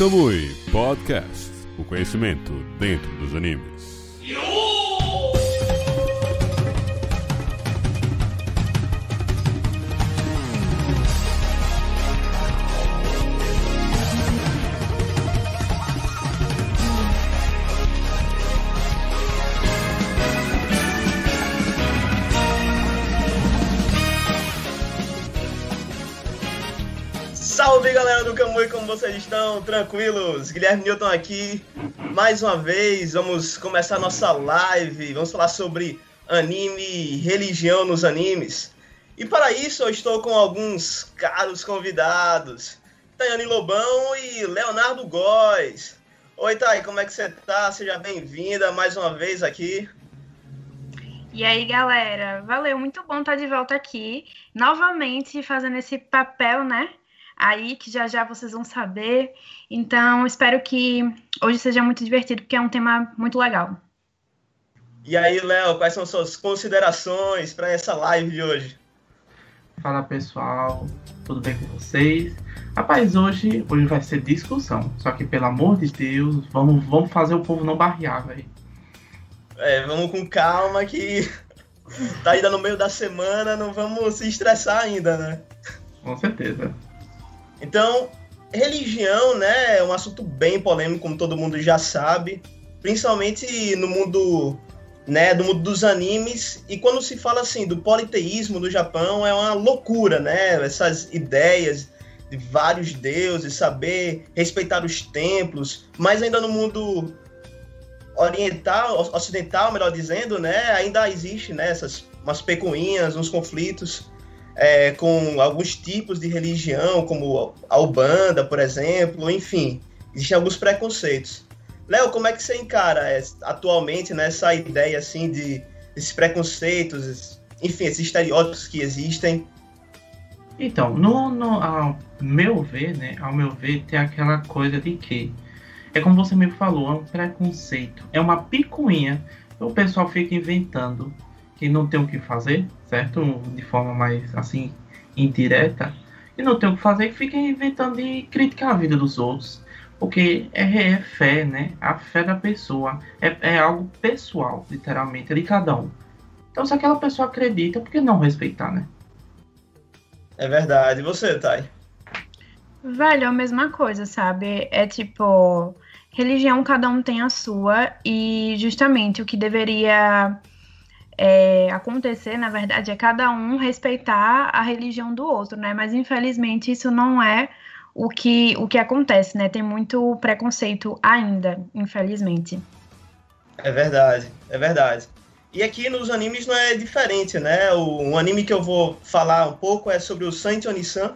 Kamui Podcast o conhecimento dentro dos animes. Galera do Camui, como vocês estão? Tranquilos? Guilherme Newton aqui. Mais uma vez, vamos começar nossa live. Vamos falar sobre anime e religião nos animes. E para isso, eu estou com alguns caros convidados: Tayane Lobão e Leonardo Góes. Oi, Thay, como é que você tá? Seja bem-vinda mais uma vez aqui. E aí, galera? Valeu, muito bom estar de volta aqui, novamente fazendo esse papel, né? Aí que já já vocês vão saber. Então, espero que hoje seja muito divertido, porque é um tema muito legal. E aí, Léo, quais são suas considerações para essa live de hoje? Fala pessoal, tudo bem com vocês? Rapaz, hoje, hoje vai ser discussão. Só que, pelo amor de Deus, vamos, vamos fazer o povo não barrear, velho. É, vamos com calma que tá ainda no meio da semana, não vamos se estressar ainda, né? Com certeza. Então, religião, né, é um assunto bem polêmico, como todo mundo já sabe, principalmente no mundo, né, do mundo dos animes. E quando se fala assim do politeísmo no Japão, é uma loucura, né? Essas ideias de vários deuses, saber respeitar os templos, mas ainda no mundo oriental, ocidental, melhor dizendo, né, ainda existe, né, umas pecuinhas, uns conflitos é, com alguns tipos de religião, como a Ubanda, por exemplo, enfim, existem alguns preconceitos. Léo, como é que você encara atualmente né, ideia assim de esses preconceitos, enfim, esses estereótipos que existem? Então, no, no, ao meu ver, né, ao meu ver, tem aquela coisa de que é como você me falou, é um preconceito, é uma picuinha. O pessoal fica inventando que não tem o que fazer, certo? De forma mais assim indireta, e não tem o que fazer e fica inventando de criticar a vida dos outros. Porque é, é fé, né? A fé da pessoa é, é algo pessoal, literalmente, é de cada um. Então, se aquela pessoa acredita, por que não respeitar, né? É verdade. E você, Thay? Velho, é a mesma coisa, sabe? É tipo, religião cada um tem a sua, e justamente o que deveria é, acontecer, na verdade, é cada um respeitar a religião do outro, né? Mas infelizmente isso não é o que, o que acontece, né? Tem muito preconceito ainda, infelizmente. É verdade, é verdade. E aqui nos animes não é diferente, né? O, um anime que eu vou falar um pouco é sobre o Saint Onisan,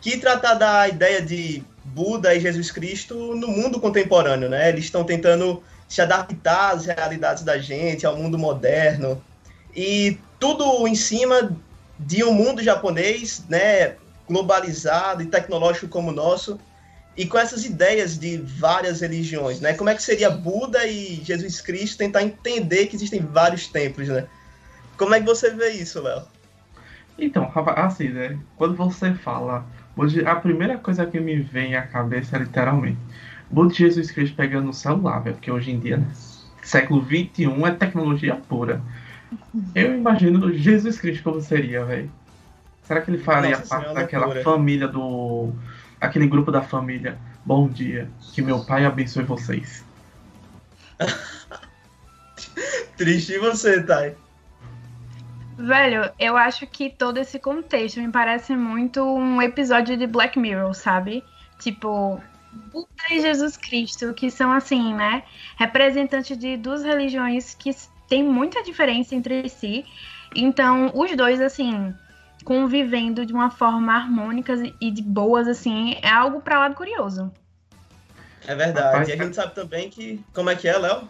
que trata da ideia de Buda e Jesus Cristo no mundo contemporâneo, né? Eles estão tentando se adaptar às realidades da gente, ao mundo moderno, e tudo em cima de um mundo japonês, né, globalizado e tecnológico como o nosso, e com essas ideias de várias religiões, né? Como é que seria Buda e Jesus Cristo tentar entender que existem vários templos, né? Como é que você vê isso, Léo? Então, assim, né? Quando você fala, a primeira coisa que me vem à cabeça é literalmente Buda e Jesus Cristo pegando o celular, velho, porque hoje em dia, né, século 21 é tecnologia pura. Eu imagino Jesus Cristo como seria, velho. Será que ele faria Nossa, parte daquela loucura. família do. aquele grupo da família? Bom dia, que meu pai abençoe vocês. Triste você, Thay? Velho, eu acho que todo esse contexto me parece muito um episódio de Black Mirror, sabe? Tipo, Buda e Jesus Cristo, que são assim, né? Representantes de duas religiões que tem muita diferença entre si. Então, os dois, assim, convivendo de uma forma harmônica e de boas, assim, é algo para lá de curioso. É verdade. Rapaz, e a gente sabe também que. Como é que é, Léo?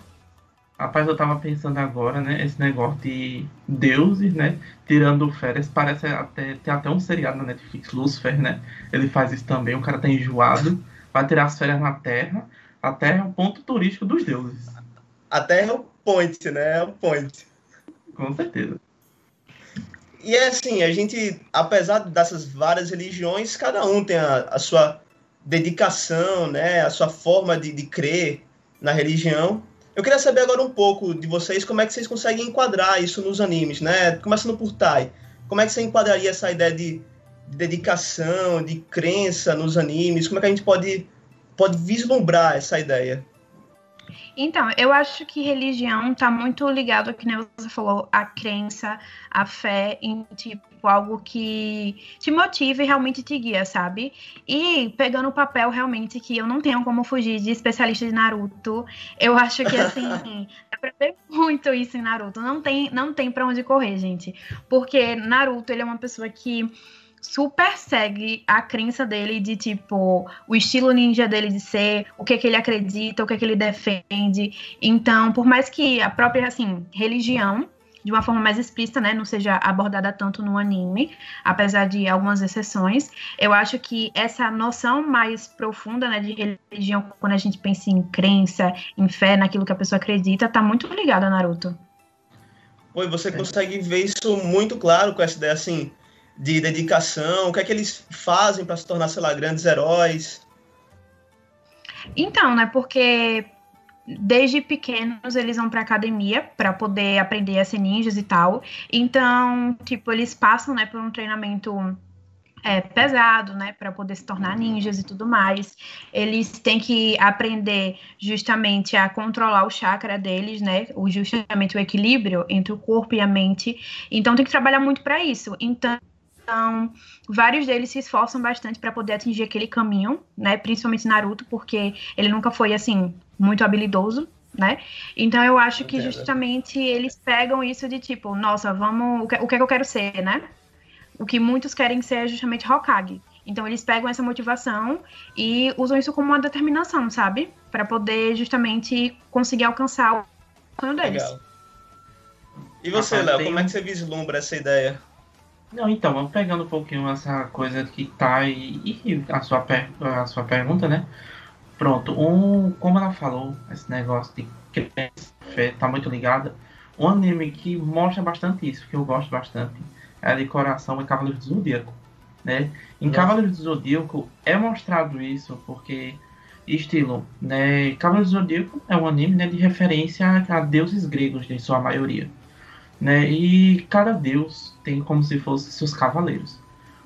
Rapaz, eu tava pensando agora, né? Esse negócio de deuses, né? Tirando férias. Parece até. Tem até um seriado na Netflix, Lucifer, né? Ele faz isso também. O cara tá enjoado. Vai tirar as férias na Terra. A Terra é o ponto turístico dos deuses. A Terra é o point, né? É o point. Com certeza. E é assim, a gente, apesar dessas várias religiões, cada um tem a, a sua dedicação, né, a sua forma de, de crer na religião. Eu queria saber agora um pouco de vocês, como é que vocês conseguem enquadrar isso nos animes, né? Começando por Tai, como é que você enquadraria essa ideia de, de dedicação, de crença nos animes? Como é que a gente pode, pode vislumbrar essa ideia? Então, eu acho que religião está muito ligado, que nem você falou, a crença, a fé em tipo algo que te motive e realmente te guia, sabe? E pegando o papel realmente que eu não tenho como fugir de especialista de Naruto, eu acho que assim, dá pra ver muito isso em Naruto. Não tem, não tem para onde correr, gente. Porque Naruto, ele é uma pessoa que super segue a crença dele de tipo o estilo ninja dele de ser, o que, que ele acredita, o que, que ele defende. Então, por mais que a própria assim religião de uma forma mais explícita, né, não seja abordada tanto no anime, apesar de algumas exceções. Eu acho que essa noção mais profunda, né, de religião, quando a gente pensa em crença, em fé, naquilo que a pessoa acredita, tá muito ligada a Naruto. Oi, você consegue ver isso muito claro com essa ideia assim de dedicação, o que é que eles fazem para se tornar, sei lá, grandes heróis? Então, né, porque desde pequenos eles vão para academia para poder aprender a ser ninjas e tal. Então, tipo, eles passam, né, por um treinamento é, pesado, né, para poder se tornar ninjas e tudo mais. Eles têm que aprender justamente a controlar o chakra deles, né, o justamente o equilíbrio entre o corpo e a mente. Então, tem que trabalhar muito para isso. Então então, vários deles se esforçam bastante para poder atingir aquele caminho, né? Principalmente Naruto, porque ele nunca foi assim muito habilidoso, né? Então eu acho que justamente eles pegam isso de tipo, nossa, vamos, o que, o que é que eu quero ser, né? O que muitos querem ser é justamente Hokage. Então eles pegam essa motivação e usam isso como uma determinação, sabe? Para poder justamente conseguir alcançar o sonho deles. Legal. E você, Léo, como é que você vislumbra essa ideia? Não, então, vamos pegando um pouquinho essa coisa que tá e, e a, sua per, a sua pergunta, né? Pronto, um, como ela falou, esse negócio de fé tá muito ligada. Um anime que mostra bastante isso, que eu gosto bastante, é de Coração e Cavaleiros do Zodíaco. Né? Em Cavaleiros do Zodíaco é mostrado isso, porque estilo, né? Cavaleiros do Zodíaco é um anime né, de referência a deuses gregos, em sua maioria né? E cada deus tem como se fossem seus cavaleiros.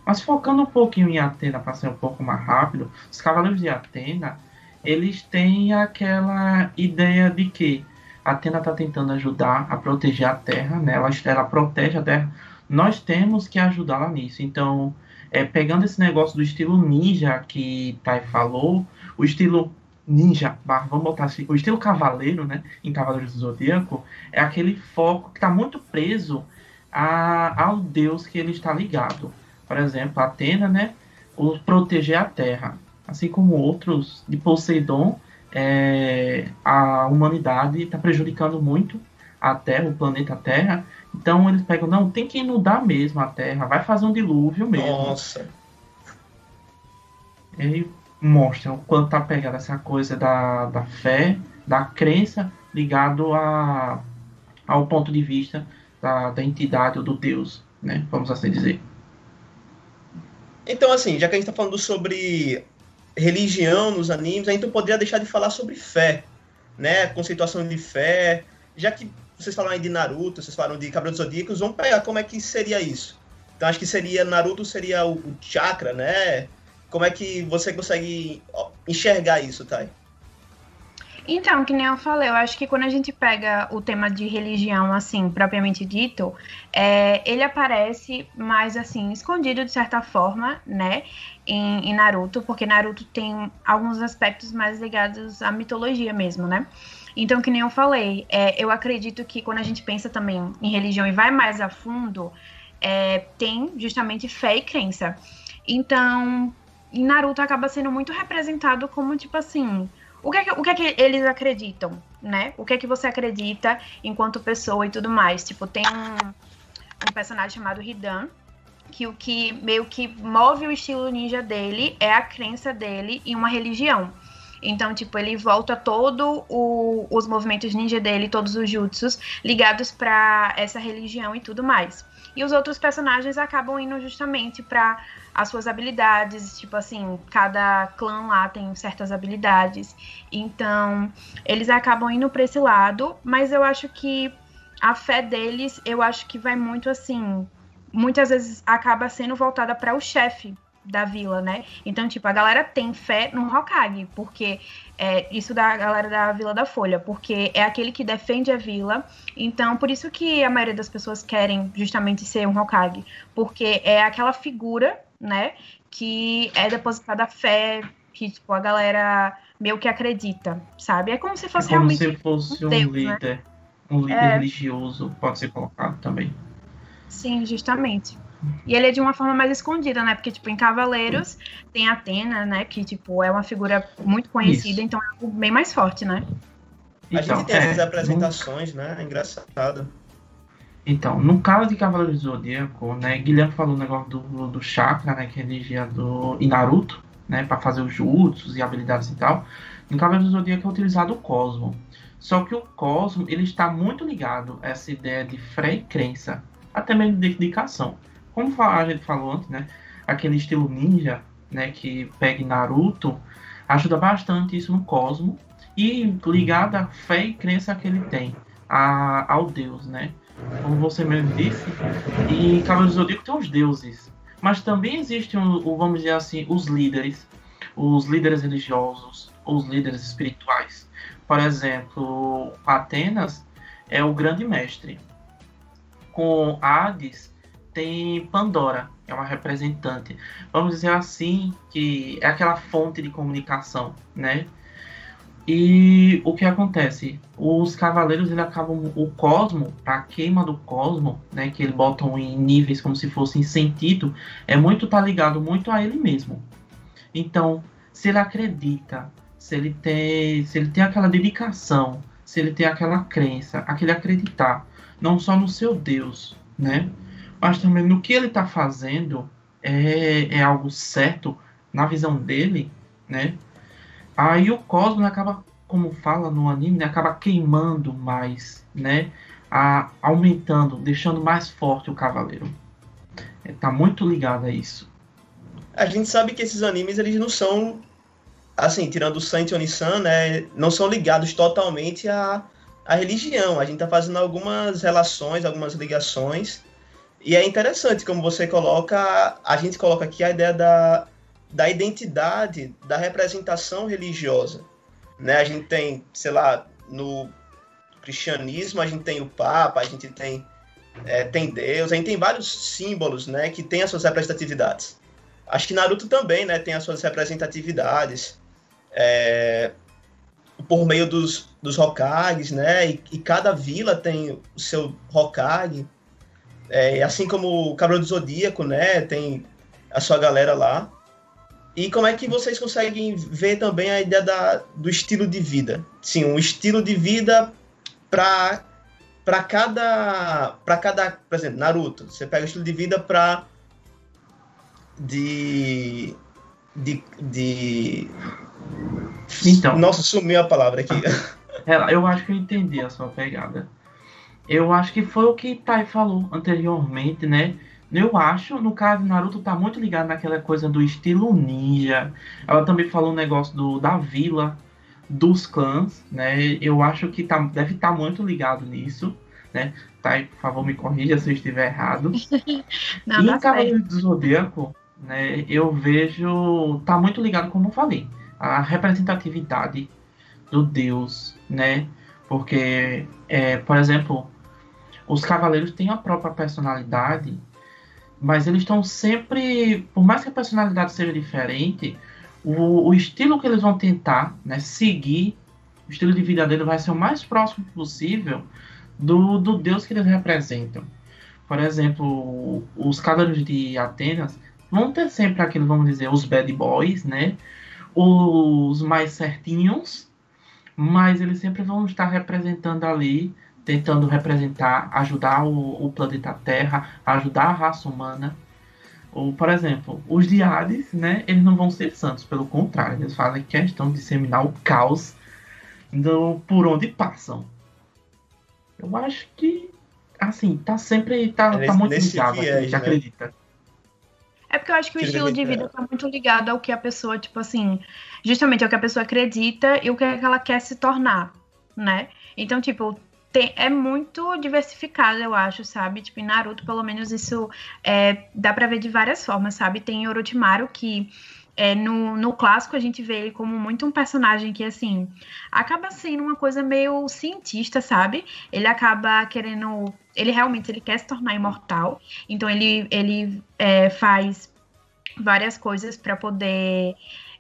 Mas focando um pouquinho em Atena para ser um pouco mais rápido, os cavaleiros de Atena, eles têm aquela ideia de que Atena está tentando ajudar a proteger a Terra, né? Ela, ela protege a Terra. Nós temos que ajudá-la nisso. Então, é, pegando esse negócio do estilo ninja que Tai falou, o estilo ninja, vamos botar assim, o estilo cavaleiro, né, em Cavaleiros do Zodíaco, é aquele foco que está muito preso a, ao deus que ele está ligado. Por exemplo, Atena, né, o proteger a Terra, assim como outros de Poseidon, é, a humanidade está prejudicando muito a Terra, o planeta Terra. Então eles pegam, não, tem que inundar mesmo a Terra, vai fazer um dilúvio mesmo. Nossa. E mostra o quanto tá pegada essa coisa da, da fé, da crença, ligado a, ao ponto de vista da, da entidade ou do Deus, né? Vamos assim dizer. Então, assim, já que a gente está falando sobre religião nos animes, a gente não poderia deixar de falar sobre fé, né? Conceituação de fé. Já que vocês falaram de Naruto, vocês falaram de Cabelo dos Zodíacos, vamos pegar como é que seria isso. Então, acho que seria Naruto seria o, o chakra, né? Como é que você consegue enxergar isso, Thay? Então, que nem eu falei, eu acho que quando a gente pega o tema de religião, assim, propriamente dito, é, ele aparece mais, assim, escondido de certa forma, né, em, em, Naruto, porque Naruto tem alguns aspectos mais ligados à mitologia mesmo, né. Então, que nem eu falei, é, eu acredito que quando a gente pensa também em religião e vai mais a fundo, é, tem justamente fé e crença. Então, em Naruto acaba sendo muito representado como, tipo assim, o que, é que, o que é que eles acreditam, né? O que é que você acredita enquanto pessoa e tudo mais. Tipo, tem um, um personagem chamado Hidan, que o que meio que move o estilo ninja dele é a crença dele em uma religião. Então, tipo, ele volta todo o, os movimentos ninja dele, todos os jutsus, ligados para essa religião e tudo mais. E os outros personagens acabam indo justamente para as suas habilidades, tipo assim, cada clã lá tem certas habilidades. Então, eles acabam indo para esse lado, mas eu acho que a fé deles, eu acho que vai muito assim, muitas vezes acaba sendo voltada para o chefe da vila, né? Então, tipo, a galera tem fé no Hokage, porque é isso da galera da Vila da Folha, porque é aquele que defende a vila. Então, por isso que a maioria das pessoas querem justamente ser um Hokage, porque é aquela figura, né, que é depositada a fé, que tipo a galera meio que acredita, sabe? É como se fosse é como realmente se fosse um, Deus, líder, né? um líder É. religioso, pode ser colocado também. Sim, justamente. E ele é de uma forma mais escondida, né? Porque, tipo, em Cavaleiros tem Atena, né? Que, tipo, é uma figura muito conhecida, Isso. então é algo bem mais forte, né? A Então, gente tem é, essas apresentações, né? É engraçado. Então, no caso de Cavaleiro do Zodíaco, né, Guilherme falou o negócio do, do chakra, né, que é a energia do e Naruto, né, para fazer os jutsus e habilidades e tal. No Cavaleiro do Zodíaco é utilizado o Cosmo. Só que o Cosmo, ele está muito ligado a essa ideia de fé e crença, até mesmo de dedicação. Como a gente falou antes, né, aquele estilo ninja, né, que pega Naruto, ajuda bastante isso no Cosmo e ligado à fé e crença que ele tem a, ao Deus, né? como você mesmo disse, e Cavaleiro do Zodíaco tem os deuses. Mas também existem, o- vamos dizer assim, os líderes, os líderes religiosos, os líderes espirituais. Por exemplo, Atenas é o grande mestre. Com Hades tem Pandora, é uma representante. Vamos dizer assim, que é aquela fonte de comunicação, né? E o que acontece? Os cavaleiros ele acabam o cosmo, a queima do cosmo, né, que eles botam em níveis como se fosse em sentido, é muito tá ligado muito a ele mesmo. Então, se ele acredita, se ele tem, se ele tem aquela dedicação, se ele tem aquela crença, aquele acreditar, não só no seu Deus, né, mas também no que ele está fazendo é, é algo certo na visão dele, né? Aí o Cosmo acaba, como fala no anime, né, acaba queimando mais, né? A, aumentando, deixando mais forte o cavaleiro. É, tá muito ligado a isso. A gente sabe que esses animes, eles não são, assim, tirando o Saint Onisan, né? Não são ligados totalmente à, à religião. A gente tá fazendo algumas relações, algumas ligações. E é interessante como você coloca, a gente coloca aqui a ideia da, da identidade, da representação religiosa. Né? A gente tem, sei lá, no cristianismo a gente tem o Papa, a gente tem, é, tem Deus, a gente tem vários símbolos né, que têm as suas representatividades. Acho que Naruto também né, tem as suas representatividades é, por meio dos, dos Hokages, né? E, e cada vila tem o seu Hokage. É, assim como o Cavaleiro do Zodíaco, né? Tem a sua galera lá. E como é que vocês conseguem ver também a ideia da, do estilo de vida? Sim, um estilo de vida para para cada para cada, por exemplo, Naruto, você pega o estilo de vida para de de, de Então. Nossa, sumiu a palavra aqui. É, Eu acho que eu entendi a sua pegada. Eu acho que foi o que Tai falou anteriormente, né? Eu acho, no caso, Naruto tá muito ligado naquela coisa do estilo ninja. Ela também falou um negócio do, da vila, dos clãs, né? Eu acho que tá, deve estar muito ligado nisso, né? Tai, por favor, me corrija se eu estiver errado. Não, e tá em. Cavaleiro do Zodíaco, né, eu vejo. tá muito ligado, como eu falei, a representatividade do Deus, né? Porque, é, por exemplo, os cavaleiros têm a própria personalidade, mas eles estão sempre. Por mais que a personalidade seja diferente, o, o estilo que eles vão tentar né, seguir, o estilo de vida dele vai ser o mais próximo possível do, do Deus que eles representam. Por exemplo, os cavaleiros de Atenas vão ter sempre aquilo, vamos dizer, os bad boys, né? Os mais certinhos, mas eles sempre vão estar representando ali, tentando representar, ajudar o, o planeta Terra, ajudar a raça humana. Ou, por exemplo, os diários, né? Eles não vão ser santos, pelo contrário, eles fazem questão de disseminar o caos do, por onde passam. Eu acho que, assim, tá sempre. Tá, É tá muito ligado, viés, a gente né? acredita. É porque eu acho que o Que estilo de vida tá muito ligado ao que a pessoa, tipo assim, justamente ao que a pessoa acredita e o que, é que ela quer se tornar, né? Então, tipo, tem- é muito diversificado, eu acho, sabe? Tipo, em Naruto, pelo menos, isso é, dá pra ver de várias formas, sabe? Tem Orochimaru que. é, no, no clássico a gente vê ele como muito um personagem que, assim, acaba sendo uma coisa meio cientista, sabe? Ele acaba querendo. Ele realmente ele quer se tornar imortal. Então ele, ele é, faz várias coisas para poder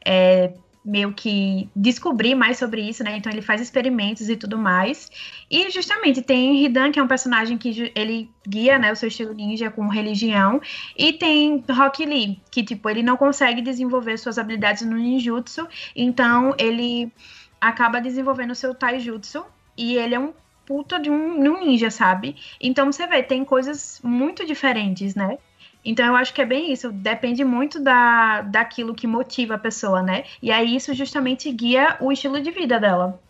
é, meio que descobrir mais sobre isso, né? Então ele faz experimentos e tudo mais. E justamente tem Hidan, que é um personagem que ele guia, né, o seu estilo ninja com religião, e tem Rock Lee, que tipo, ele não consegue desenvolver suas habilidades no ninjutsu, então ele acaba desenvolvendo o seu taijutsu e ele é um puta de um, um ninja, sabe? Então você vê, tem coisas muito diferentes, né? Então eu acho que é bem isso, depende muito da, daquilo que motiva a pessoa, né? E aí isso justamente guia o estilo de vida dela.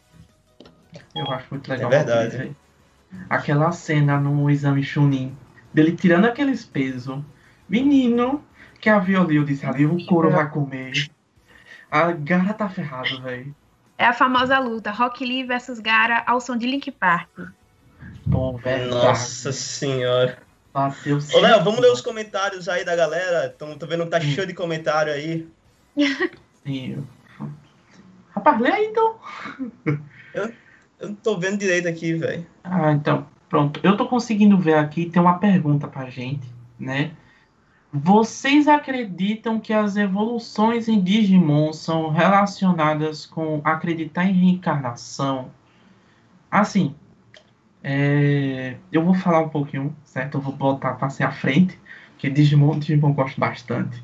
Eu acho muito legal. É verdade. Aquela cena no exame Chunin, dele tirando aqueles pesos. Menino, que a Violil disse ali, o couro vai comer. A Gara tá ferrado, velho. É a famosa luta Rock Lee versus Gara ao som de Link Park. Pô, verdade. Nossa senhora. Bateu Ô, Léo, vamos ler os comentários aí da galera. Então, tô vendo que tá Hum. cheio de comentário aí. Sim. Rapaz, lê aí então. Eu não tô vendo direito aqui, velho. Ah, então, pronto. Eu tô conseguindo ver aqui, tem uma pergunta pra gente, né? Vocês acreditam que as evoluções em Digimon são relacionadas com acreditar em reencarnação? Assim, é, eu vou falar um pouquinho, certo? Eu vou botar passei à frente, porque Digimon, Digimon eu gosto bastante.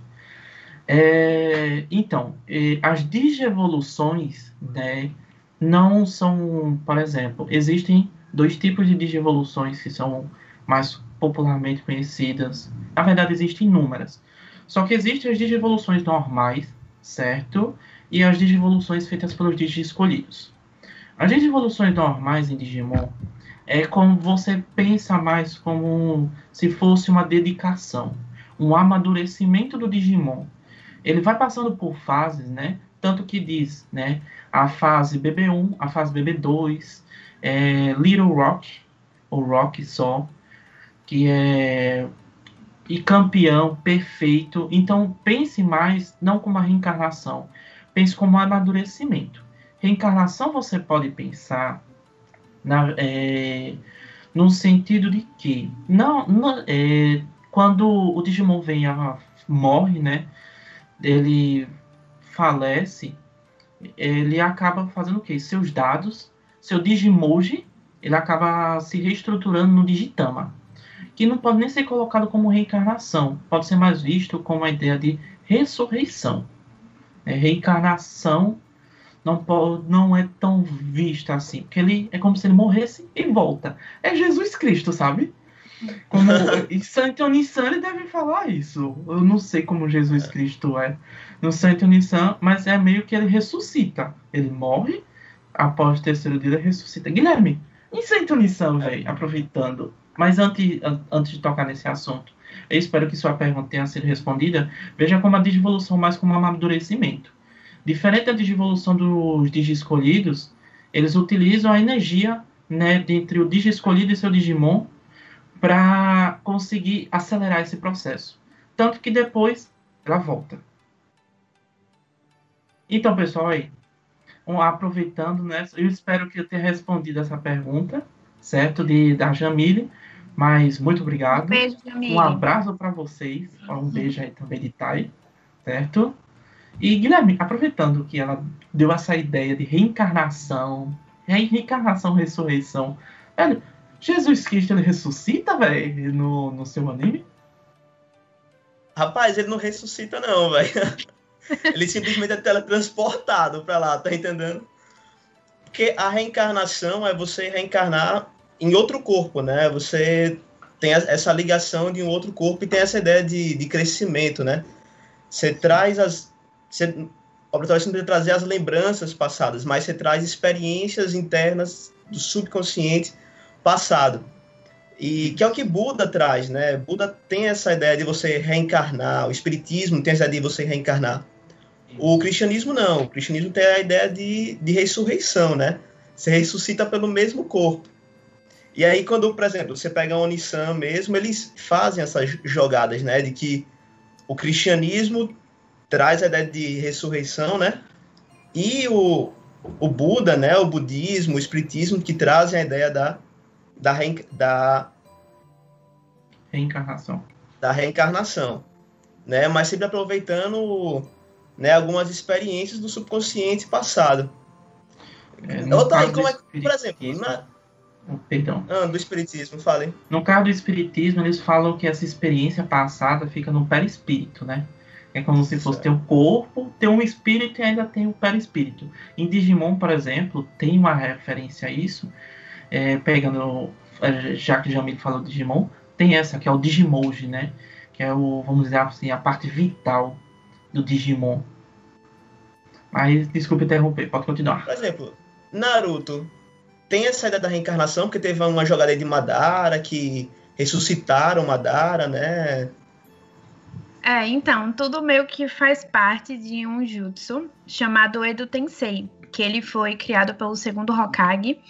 É, então, as digievoluções, né, não são, por exemplo, existem dois tipos de digievoluções que são mais popularmente conhecidas. Na verdade, existem inúmeras. Só que existem as digievoluções normais, certo? E as digievoluções feitas pelos digi escolhidos. As digievoluções normais em Digimon é como você pensa mais como se fosse uma dedicação, um amadurecimento do Digimon. Ele vai passando por fases, né? Tanto que diz, né? A fase BB1, a fase BB2, é, Little Rock, ou Rock só, que é e campeão perfeito. Então pense mais não como uma reencarnação, pense como um amadurecimento. Reencarnação você pode pensar na, é, no sentido de que não, não é, quando o Digimon vem a morre, né? Ele falece, ele acaba fazendo o quê? Seus dados, seu Digimoji, ele acaba se reestruturando no Digitama, que não pode nem ser colocado como reencarnação, pode ser mais visto como a ideia de ressurreição. É, reencarnação não, pode, não é tão vista assim, porque ele é como se ele morresse e volta. É Jesus Cristo, sabe? Como e Santo Nissan ele deve falar isso. Eu não sei como Jesus Cristo é no Santo Nissan, mas é meio que ele ressuscita. Ele morre, após o terceiro dia ele ressuscita. Guilherme, em Santo Nissan, velho, aproveitando. Mas antes, an- antes de tocar nesse assunto, eu espero que sua pergunta tenha sido respondida. Veja como a digivolução mais como um amadurecimento. Diferente da digivolução dos digi escolhidos, eles utilizam a energia né, entre o digi escolhido e seu Digimon para conseguir acelerar esse processo. Tanto que depois ela volta. Então, pessoal, aí, aproveitando, né, eu espero que eu tenha respondido essa pergunta, certo? De, da Jamile, mas muito obrigado. Beijo, Jamile. Um abraço para vocês, um beijo aí também de Thay, certo? E Guilherme, aproveitando que ela deu essa ideia de reencarnação, re- reencarnação, ressurreição, velho, Jesus Cristo ele ressuscita, velho, no, no seu anime? Rapaz, ele não ressuscita, não, velho. Ele simplesmente é teletransportado pra lá, tá entendendo? Porque a reencarnação é você reencarnar em outro corpo, né? Você tem essa ligação de um outro corpo e tem essa ideia de, de crescimento, né? Você traz as. Você, o obra sempre trazer as lembranças passadas, mas você traz experiências internas do subconsciente passado. E que é o que Buda traz, né? Buda tem essa ideia de você reencarnar, o espiritismo tem essa ideia de você reencarnar. O cristianismo não, o cristianismo tem a ideia de, de ressurreição, né? Você ressuscita pelo mesmo corpo. E aí, quando, por exemplo, você pega a Onissan mesmo, eles fazem essas jogadas, né? De que o cristianismo traz a ideia de ressurreição, né? E o, o Buda, né? O budismo, o espiritismo, que trazem a ideia da, da, reen, da reencarnação. Da reencarnação, né? Mas sempre aproveitando né, algumas experiências do subconsciente passado. É, Outra aí, como é que, por exemplo, na... Perdão. Ah, do espiritismo, falem. No caso do espiritismo, eles falam que essa experiência passada fica no perispírito, né? É como se fosse ter um corpo, ter um espírito e ainda tem o perispírito. Em Digimon, por exemplo, tem uma referência a isso. É, pegando, é, já que Jamil falou de Digimon, tem essa que é o Digimoji, né? Que é o, vamos dizer assim, a parte vital do Digimon. Mas desculpe interromper, pode continuar. Por exemplo, Naruto tem essa ideia da reencarnação, porque teve uma jogada de Madara que ressuscitaram Madara, né? É, então, tudo meio que faz parte de um jutsu chamado Edo Tensei, que ele foi criado pelo segundo Hokage.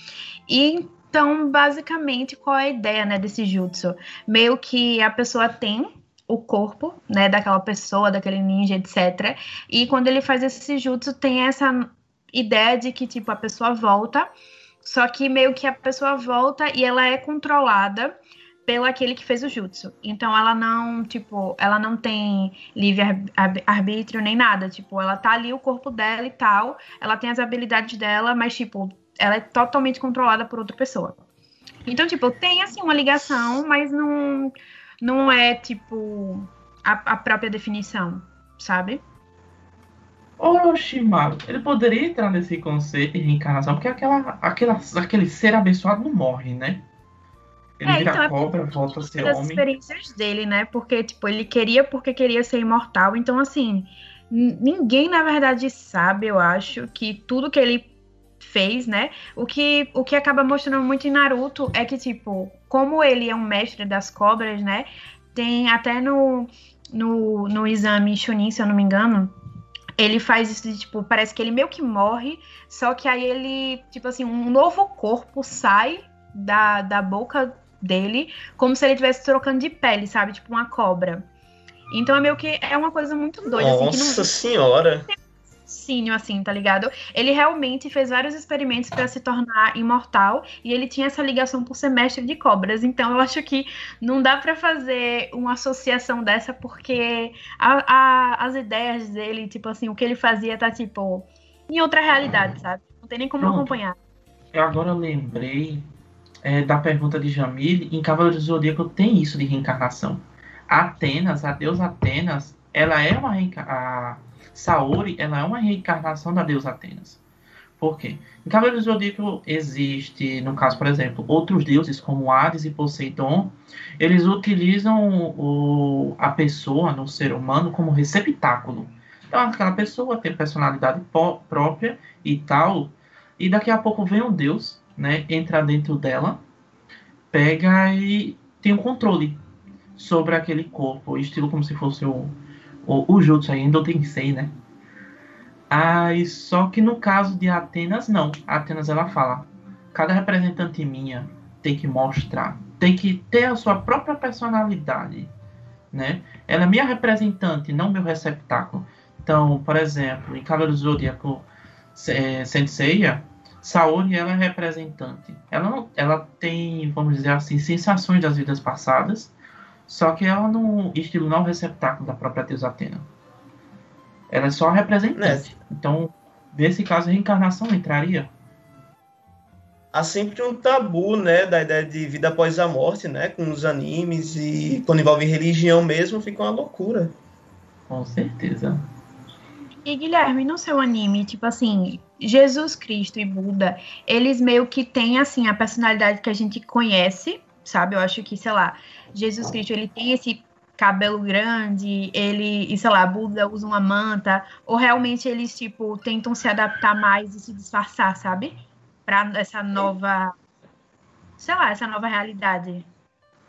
E então, basicamente, qual é a ideia, né, desse jutsu? Meio que a pessoa tem o corpo, né, daquela pessoa, daquele ninja, etc. E quando ele faz esse jutsu, tem essa ideia de que, tipo, a pessoa volta, só que meio que a pessoa volta e ela é controlada pelo aquele que fez o jutsu. Então ela não, tipo, ela não tem livre arbítrio nem nada, tipo, ela tá ali o corpo dela e tal, ela tem as habilidades dela, mas tipo, ela é totalmente controlada por outra pessoa. Então, tipo, tem assim uma ligação, mas não não é tipo a, a própria definição, sabe? Orochimaru, ele poderia entrar nesse conceito de reencarnação, porque aquela, aquela, aquele ser abençoado não morre, né? Ele é, vira então, é cobra, é volta a ser homem. as experiências dele, né? Porque, tipo, ele queria porque queria ser imortal. Então, assim, ninguém, na verdade, sabe, eu acho, que tudo que ele fez, né? O que, o que acaba mostrando muito em Naruto é que, tipo, como ele é um mestre das cobras, né? Tem até no, no, no exame Chunin, se eu não me engano, ele faz isso de, tipo, parece que ele meio que morre, só que aí ele, tipo assim, um novo corpo sai da, da boca dele, como se ele estivesse trocando de pele, sabe? Tipo uma cobra. Então é meio que é uma coisa muito doida. Nossa assim, não... senhora! raciocínio, assim, tá ligado? Ele realmente fez vários experimentos para se tornar imortal e ele tinha essa ligação por ser mestre de cobras. Então eu acho que não dá para fazer uma associação dessa porque a, a, as ideias dele, tipo assim, o que ele fazia tá tipo em outra realidade, sabe? Não tem nem como Pronto. acompanhar. Eu agora lembrei é, da pergunta de Jamil, em Cavaleiro do Zodíaco tem isso de reencarnação. Atenas, a deusa Atenas, ela é uma reencarnação Saori, ela é uma reencarnação da deusa Atenas. Por quê? Em Cavaleiro do Zodíaco existe, no caso, por exemplo, outros deuses como Hades e Poseidon, eles utilizam o, a pessoa, no ser humano, como receptáculo. Então, aquela pessoa tem personalidade própria e tal, e daqui a pouco vem um deus, né, entra dentro dela, pega e tem o um controle sobre aquele corpo, estilo como se fosse o, o, o Jutsu ainda tem Tensei, né? Aí, só que no caso de Atenas, não. Atenas ela fala: cada representante minha tem que mostrar, tem que ter a sua própria personalidade, né? Ela é minha representante, não meu receptáculo. Então, por exemplo, em Cavaleiro do Zodíaco é, Senseiya, Saori ela é representante. Ela, não, ela tem, vamos dizer assim, sensações das vidas passadas, só que ela no estilo não receptáculo da própria deusa Atena. Ela é só representante. É. Então, nesse caso, a reencarnação entraria? Há sempre um tabu, né, da ideia de vida após a morte, né, com os animes e quando envolve religião mesmo, fica uma loucura. Com certeza. E Guilherme, no seu anime, tipo assim, Jesus Cristo e Buda, eles meio que têm assim a personalidade que a gente conhece, sabe? Eu acho que, sei lá, Jesus Cristo, ele tem esse cabelo grande, ele, e sei lá, Buda usa uma manta, ou realmente eles, tipo, tentam se adaptar mais e se disfarçar, sabe? Pra essa nova, sei lá, essa nova realidade.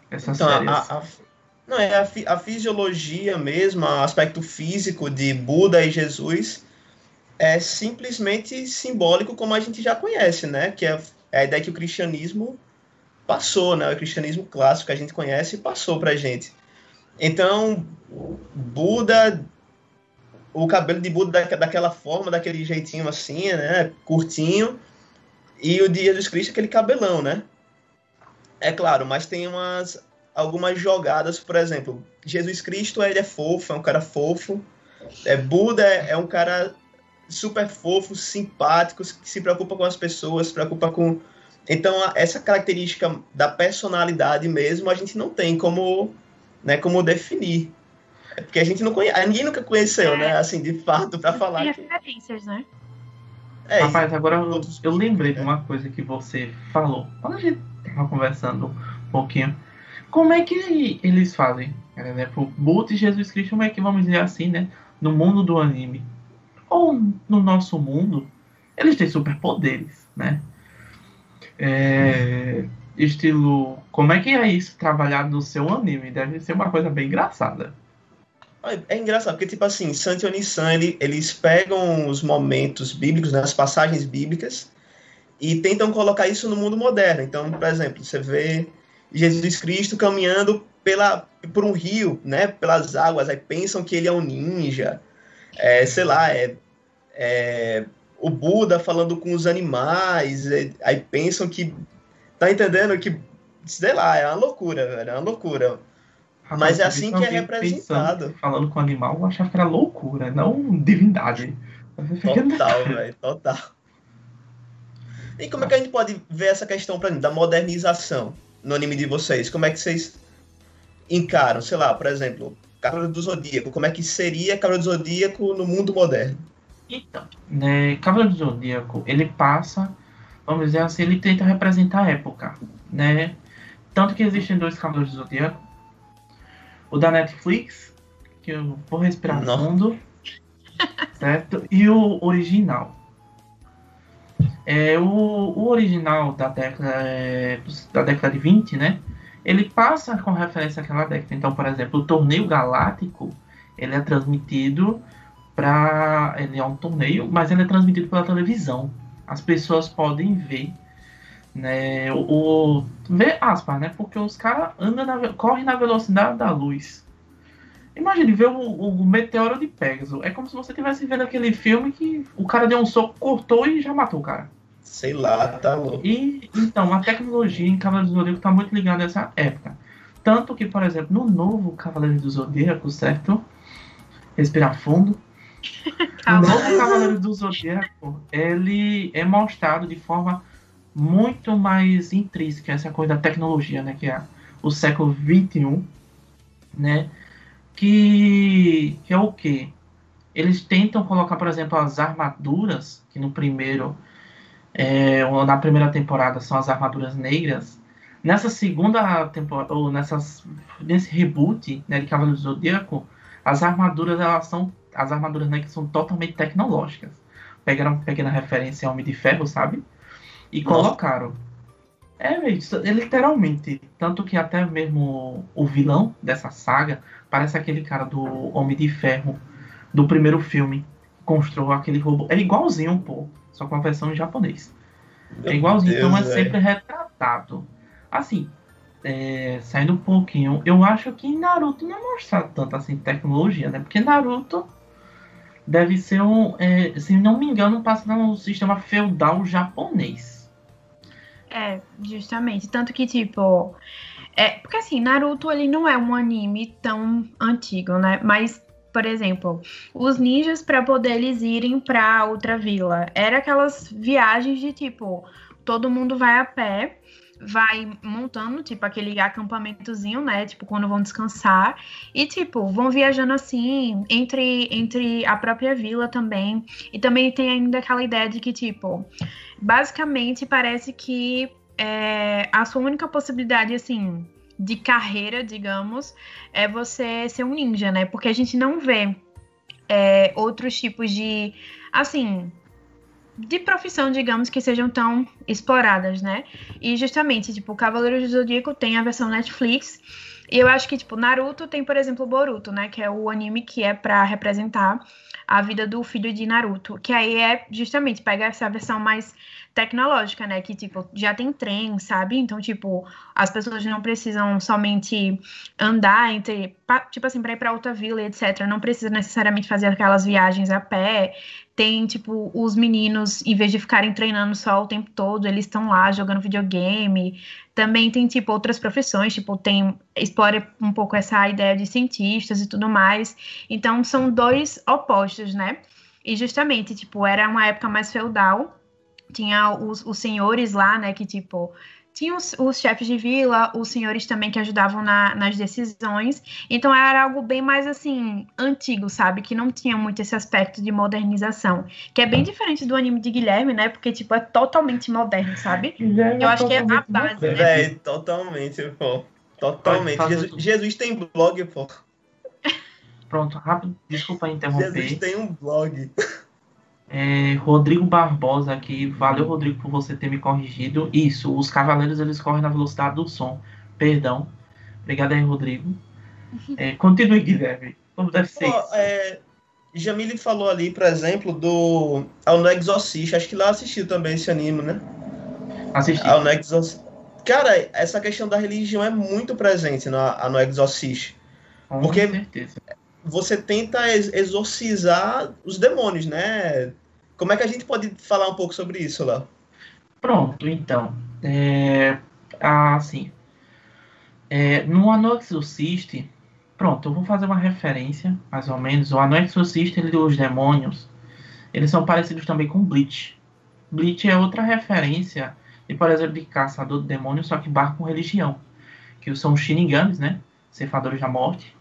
Essas Então, a, séries. a- a- não, é a, fi- a fisiologia mesmo, o aspecto físico de Buda e Jesus é simplesmente simbólico como a gente já conhece, né? Que é a ideia que o cristianismo passou, né? O cristianismo clássico que a gente conhece passou pra gente. Então, Buda, o cabelo de Buda da- daquela forma, daquele jeitinho assim, né? Curtinho. E o de Jesus Cristo, aquele cabelão, né? É claro, mas tem umas algumas jogadas, por exemplo, Jesus Cristo ele é fofo, é um cara fofo. É, Buda é, é um cara super fofo, simpático, que se preocupa com as pessoas, se preocupa com. Então, essa característica da personalidade mesmo, a gente não tem como, né, como definir. É porque a gente não conhece, ninguém nunca conheceu, né, assim, de fato, para falar Tem que. referências, né? É, Rapaz, agora eu, eu lembrei de uma coisa que você falou. Quando a gente tava conversando um pouquinho. Como é que eles fazem? Por exemplo, Buda e Jesus Cristo, como é que vamos dizer assim, né? No mundo do anime. Ou no nosso mundo, eles têm superpoderes, né? É, estilo. Como é que é isso trabalhado no seu anime? Deve ser uma coisa bem engraçada. É engraçado, porque, tipo assim, Santi e ele, eles pegam os momentos bíblicos, né, as passagens bíblicas, e tentam colocar isso no mundo moderno. Então, por exemplo, você vê Jesus Cristo caminhando pela, por um rio, né, pelas águas, aí pensam que ele é um ninja, é, sei lá, é, é, o Buda falando com os animais, é, aí pensam que, tá entendendo que, sei lá, é uma loucura, velho, é uma loucura. Mas é assim que é representado. pensando, falando com animal, eu achava que era loucura, não divindade. Total, velho, total. E como é que a gente pode ver essa questão mim, da modernização no anime de vocês? Como é que vocês encaram, sei lá, por exemplo, Cavaleiro do Zodíaco, como é que seria Cavaleiro do Zodíaco no mundo moderno? Então, né, Cavaleiro do Zodíaco, ele passa, vamos dizer assim, ele tenta representar a época, né? Tanto que existem dois Cavaleiros do Zodíaco. O da Netflix, que eu vou respirar Não. fundo, certo? E o original. É, o, o original da década, é, da década de 20, né? Ele passa com referência àquela década. Então, por exemplo, o torneio galáctico, ele é transmitido para ele é um torneio, mas ele é transmitido pela televisão. As pessoas podem ver, né? O, ver aspas, né? Porque os caras andam na, correm na velocidade da luz. Imagine ver o, o meteoro de Pegasus. É como se você estivesse vendo aquele filme que o cara deu um soco, cortou e já matou o cara. Sei lá, tá louco. E então, a tecnologia em Cavaleiros do Zodíaco está muito ligada a essa época. Tanto que, por exemplo, no novo Cavaleiro do Zodíaco, certo? Respirar fundo. O novo Cavaleiro do Zodíaco, ele é mostrado de forma muito mais intrínseca, essa coisa da tecnologia, né? Que é o século XXI, né? Que, que é o quê? Eles tentam colocar, por exemplo, as armaduras, que no primeiro, é, na primeira temporada são as armaduras negras. Nessa segunda temporada, ou nessas, nesse reboot né, de Cavaleiro do Zodíaco, as armaduras elas são as armaduras negras são totalmente tecnológicas. Pegaram pequena referência ao Homem de Ferro, sabe? E Nossa. colocaram. É, é literalmente. Tanto que até mesmo o vilão dessa saga parece aquele cara do Homem de Ferro do primeiro filme. Construiu aquele robô. É igualzinho um pouco, só com a versão em japonês. É igualzinho, Meu então é Deus, velho. sempre retratado. Assim, é, saindo um pouquinho, eu acho que Naruto não mostra tanto assim tecnologia, né? Porque Naruto deve ser um, é, se não me engano, passa no sistema feudal japonês. É, justamente. Tanto que, tipo. É, porque assim, Naruto ele não é um anime tão antigo, né? Mas, por exemplo, os ninjas para poder eles irem pra outra vila, era aquelas viagens de tipo, todo mundo vai a pé, vai montando, tipo, aquele acampamentozinho, né? Tipo, quando vão descansar. E, tipo, vão viajando assim, entre, entre a própria vila também. E também tem ainda aquela ideia de que, tipo, basicamente parece que é, a sua única possibilidade, assim, de carreira, digamos, é você ser um ninja, né? Porque a gente não vê é, outros tipos de, assim, de profissão, digamos, que sejam tão exploradas, né? E justamente, tipo, o Cavaleiro do Zodíaco tem a versão Netflix. E eu acho que, tipo, Naruto tem, por exemplo, Boruto, né? Que é o anime que é para representar a vida do filho de Naruto. Que aí é justamente pegar essa versão mais tecnológica, né? Que, tipo, já tem trem, sabe? Então, tipo, as pessoas não precisam somente andar entre, tipo assim, para ir para outra vila, etc. Não precisa necessariamente fazer aquelas viagens a pé. Tem, tipo, os meninos, em vez de ficarem treinando só o tempo todo, eles estão lá jogando videogame. Também tem, tipo, outras profissões, tipo, tem, explora um pouco essa ideia de cientistas e tudo mais. Então, são dois opostos, né? E justamente, tipo, era uma época mais feudal, tinha os, os senhores lá, né, que tipo tinha os, os, chefes de vila, os senhores também que ajudavam na, nas decisões. Então era algo bem mais assim, antigo, sabe? Que não tinha muito esse aspecto de modernização. Que é bem diferente do anime de Guilherme, né? Porque, tipo, é totalmente moderno, sabe? Guilherme Eu é acho que é a base. Né? É, totalmente, pô. Totalmente. Jesus, Jesus, tem blog, pô. Pronto, rápido. Desculpa interromper. Jesus tem um blog. É, Rodrigo Barbosa aqui, valeu Rodrigo por você ter me corrigido. Isso, os cavaleiros eles correm na velocidade do som. Perdão. Obrigado aí, Rodrigo. É, continue, Guilherme. Como deve ser? Pô, é, Jamile falou ali, por exemplo, do Ao No Exorcist. Acho que lá assistiu também esse anime, né? Assisti. Ao. Cara, essa questão da religião é muito presente no, no Exorcist. Com porque certeza. Você tenta exorcizar os demônios, né? Como é que a gente pode falar um pouco sobre isso, Léo? Pronto, então. É, assim, é, no Ano Exorcist, pronto, eu vou fazer uma referência, mais ou menos. O Ano Exorcist, ele, os demônios, eles são parecidos também com Bleach. Bleach é outra referência, de, por exemplo, de caçador de demônios, só que barco com religião. Que são os Shinigamis, né? Ceifadores da morte.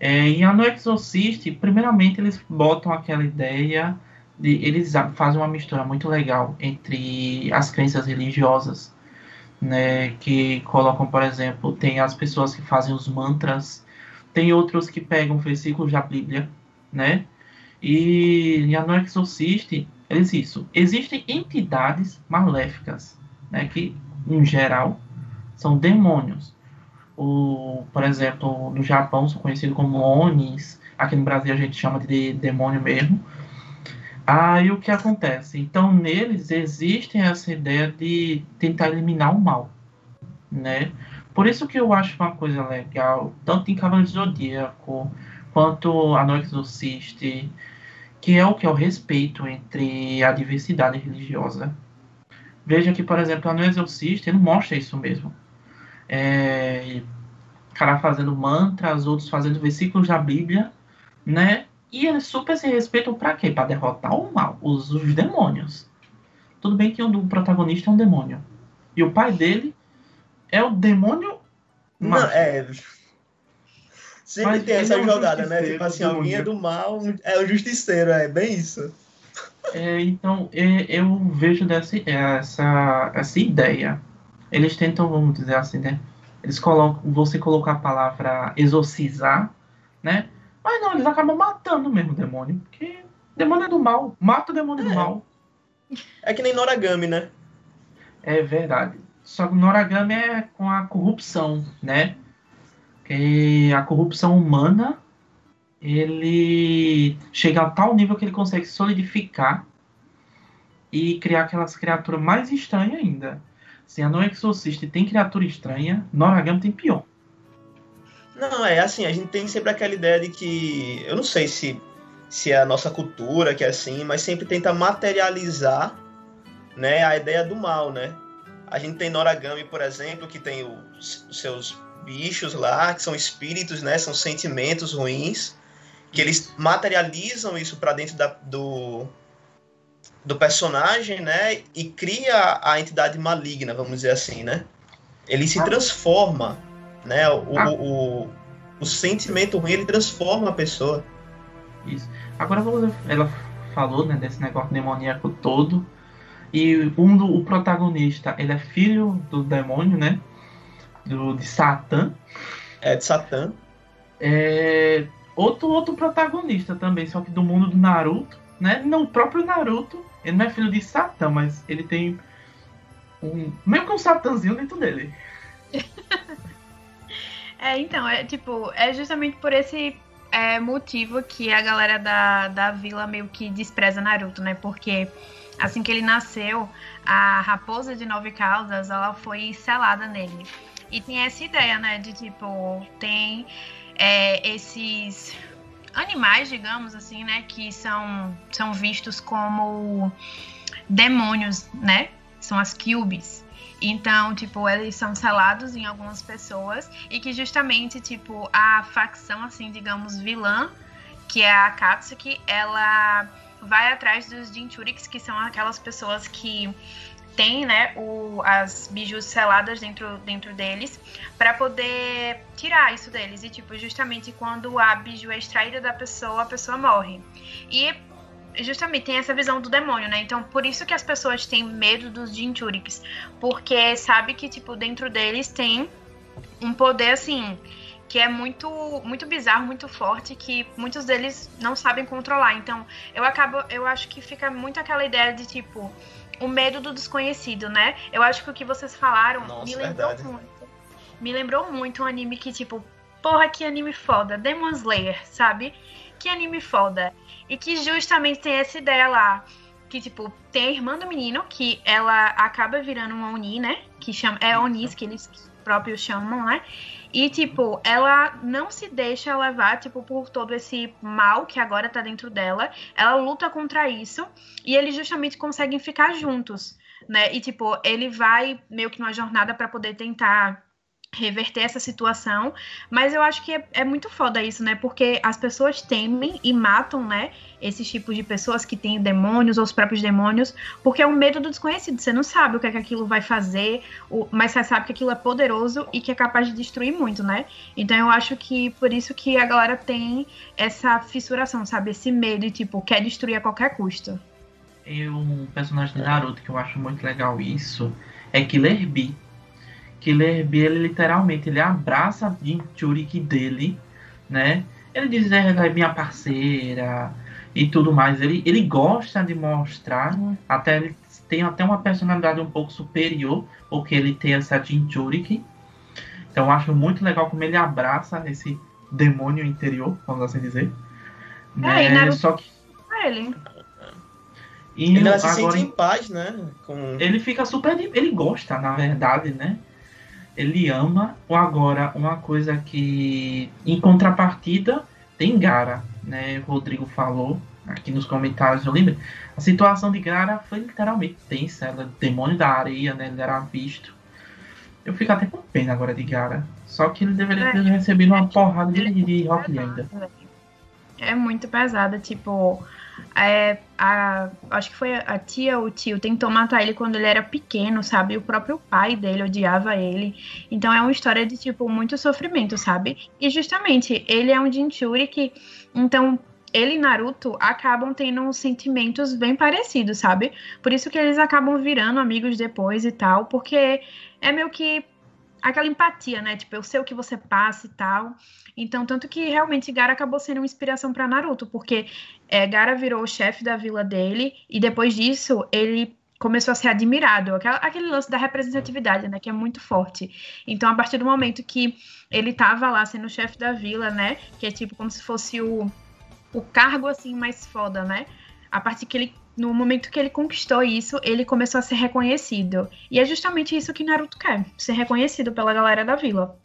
É, e No Exorcist, primeiramente, eles botam aquela ideia de. Eles fazem uma mistura muito legal entre as crenças religiosas, né? Que colocam, por exemplo, tem as pessoas que fazem os mantras, tem outros que pegam versículos da Bíblia, né? E, e a No Exorcist, eles isso. Existem entidades maléficas, né? Que, em geral, são demônios o, por exemplo, no Japão são conhecidos como Onis, aqui no Brasil a gente chama de demônio mesmo. Aí o que acontece? Então neles existe essa ideia de tentar eliminar o mal, né? Por isso que eu acho uma coisa legal, tanto em Cavaleiro Zodíaco quanto a No Exorcist, que é o que é o respeito entre a diversidade religiosa. Veja que, por exemplo, a No Exorcist ele mostra isso mesmo é, cara fazendo mantras, outros fazendo versículos da Bíblia, né? E eles super se respeitam para quê? Para derrotar o mal, os, os demônios. Tudo bem que o protagonista é um demônio. E o pai dele é o demônio. Não, é. Sempre Mas tem essa é um jogada, né? Tipo assim, alguém é do mal, é o justiceiro, é bem isso. É, então, é, eu vejo dessa, essa, essa ideia eles tentam, vamos dizer assim, né? Eles colocam, você colocar a palavra exorcizar, né? Mas não, eles acabam matando mesmo o demônio, porque o demônio é do mal, mata o demônio é. do mal. É que nem Noragami, né? É verdade. Só que Noragami é com a corrupção, né? Que a corrupção humana ele chega a tal nível que ele consegue solidificar e criar aquelas criaturas mais estranhas ainda. Se a No Exorcist tem criatura estranha, Noragami tem pior. Não, é assim, a gente tem sempre aquela ideia de que. Eu não sei se, se é a nossa cultura que é assim, mas sempre tenta materializar né, a ideia do mal, né? A gente tem Noragami, por exemplo, que tem os, os seus bichos lá, que são espíritos, né? São sentimentos ruins, que eles materializam isso para dentro da, do, do personagem, né? E cria a entidade maligna, vamos dizer assim, né? Ele se transforma, né? O, ah. o, o, o, sentimento ruim ele transforma a pessoa. Isso. Agora ela falou, né, desse negócio demoníaco todo. E um do, o protagonista, ele é filho do demônio, né? Do, de Satã. É, de Satã. É, outro, outro protagonista também, só que do mundo do Naruto, né? Não, o próprio Naruto, ele não é filho de Satã, mas ele tem um. meio que um Satãzinho dentro dele. é, então, é tipo, é justamente por esse é, motivo que a galera da, da vila meio que despreza Naruto, né? Porque assim que ele nasceu, a raposa de nove caudas, ela foi selada nele. E tem essa ideia, né, de tipo, tem é, esses animais, digamos assim, né, que são, são vistos como demônios, né? São as Kyubis. Então, tipo, eles são selados em algumas pessoas e que justamente, tipo, a facção, assim, digamos, vilã, que é a Akatsuki, ela vai atrás dos Jinchuriks, que são aquelas pessoas que têm, né, o, as bijus seladas dentro, dentro deles, para poder tirar isso deles. E, tipo, justamente quando a biju é extraída da pessoa, a pessoa morre. E justamente tem essa visão do demônio, né? Então, por isso que as pessoas têm medo dos Jinchuriks, porque sabe que tipo dentro deles tem um poder assim que é muito muito bizarro, muito forte, que muitos deles não sabem controlar. Então, eu acabo, eu acho que fica muito aquela ideia de tipo o medo do desconhecido, né? Eu acho que o que vocês falaram Nossa, me lembrou verdade. muito. Me lembrou muito um anime que tipo, porra, que anime foda, Demon Slayer, sabe? Que anime foda. E que justamente tem essa ideia lá. Que, tipo, tem a irmã do menino, que ela acaba virando uma Oni, né? Que chama. É Onis que eles próprios chamam, né? E, tipo, ela não se deixa levar, tipo, por todo esse mal que agora tá dentro dela. Ela luta contra isso. E eles justamente conseguem ficar juntos, né? E, tipo, ele vai meio que numa jornada para poder tentar reverter essa situação, mas eu acho que é, é, muito foda isso, né? Porque as pessoas temem e matam, né? Esses tipos de pessoas que têm demônios ou os próprios demônios, porque é um medo do desconhecido. Você não sabe o que é que aquilo vai fazer, mas você sabe que aquilo é poderoso e que é capaz de destruir muito, né? Então eu acho que por isso que a galera tem essa fissuração, sabe? Esse medo e, tipo, quer destruir a qualquer custo. E um personagem de Naruto que eu acho muito legal isso é Killer Bee Killer Bee, ele literalmente ele abraça a Jinchuriki dele, né? Ele diz, ela é minha parceira e tudo mais. Ele, ele gosta de mostrar, até ele tem até uma personalidade um pouco superior, porque ele tem essa Jinchuriki. Então eu acho muito legal como ele abraça esse demônio interior, vamos assim dizer. É, né? Naruto... Só que ele. E ele agora, se sente em paz, né? Com... Ele fica super. Ele gosta, na verdade, né? Ele ama. Ou agora, uma coisa que, em contrapartida, tem Gara, né? O Rodrigo falou aqui nos comentários, eu lembro. A situação de Gara foi literalmente tensa. Ela, é demônio da areia, né? Ele era visto. Eu fico até com pena agora de Gara. Só que ele deveria ter recebido uma porrada de, de rock ainda. É muito pesada, tipo é, a, acho que foi a tia ou o tio tentou matar ele quando ele era pequeno, sabe? O próprio pai dele odiava ele. Então é uma história de, tipo, muito sofrimento, sabe? E justamente, ele é um Jinchuri que. Então, ele e Naruto acabam tendo sentimentos bem parecidos, sabe? Por isso que eles acabam virando amigos depois e tal, porque é meio que aquela empatia, né? Tipo, eu sei o que você passa e tal. Então, tanto que realmente Gara acabou sendo uma inspiração para Naruto, porque é, Gara virou o chefe da vila dele e depois disso ele começou a ser admirado, aquela, aquele lance da representatividade, né, que é muito forte. Então, a partir do momento que ele tava lá sendo o chefe da vila, né, que é tipo como se fosse o, o cargo assim mais foda, né? A partir que ele no momento que ele conquistou isso, ele começou a ser reconhecido. E é justamente isso que Naruto quer, ser reconhecido pela galera da vila.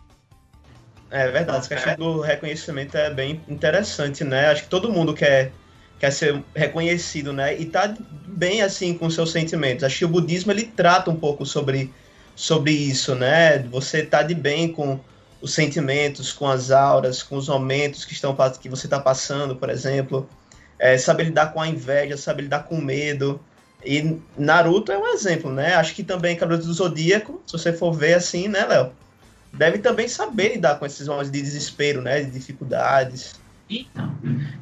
É verdade, essa questão do reconhecimento é bem interessante, né? Acho que todo mundo quer, quer ser reconhecido, né? E tá bem assim com seus sentimentos. Acho que o budismo ele trata um pouco sobre, sobre isso, né? Você tá de bem com os sentimentos, com as auras, com os momentos que estão que você está passando, por exemplo. É, saber lidar com a inveja, saber lidar com o medo. E Naruto é um exemplo, né? Acho que também Cavaleiro do Zodíaco, se você for ver assim, né, Léo? deve também saber lidar com esses momentos de desespero, né? De dificuldades. Então,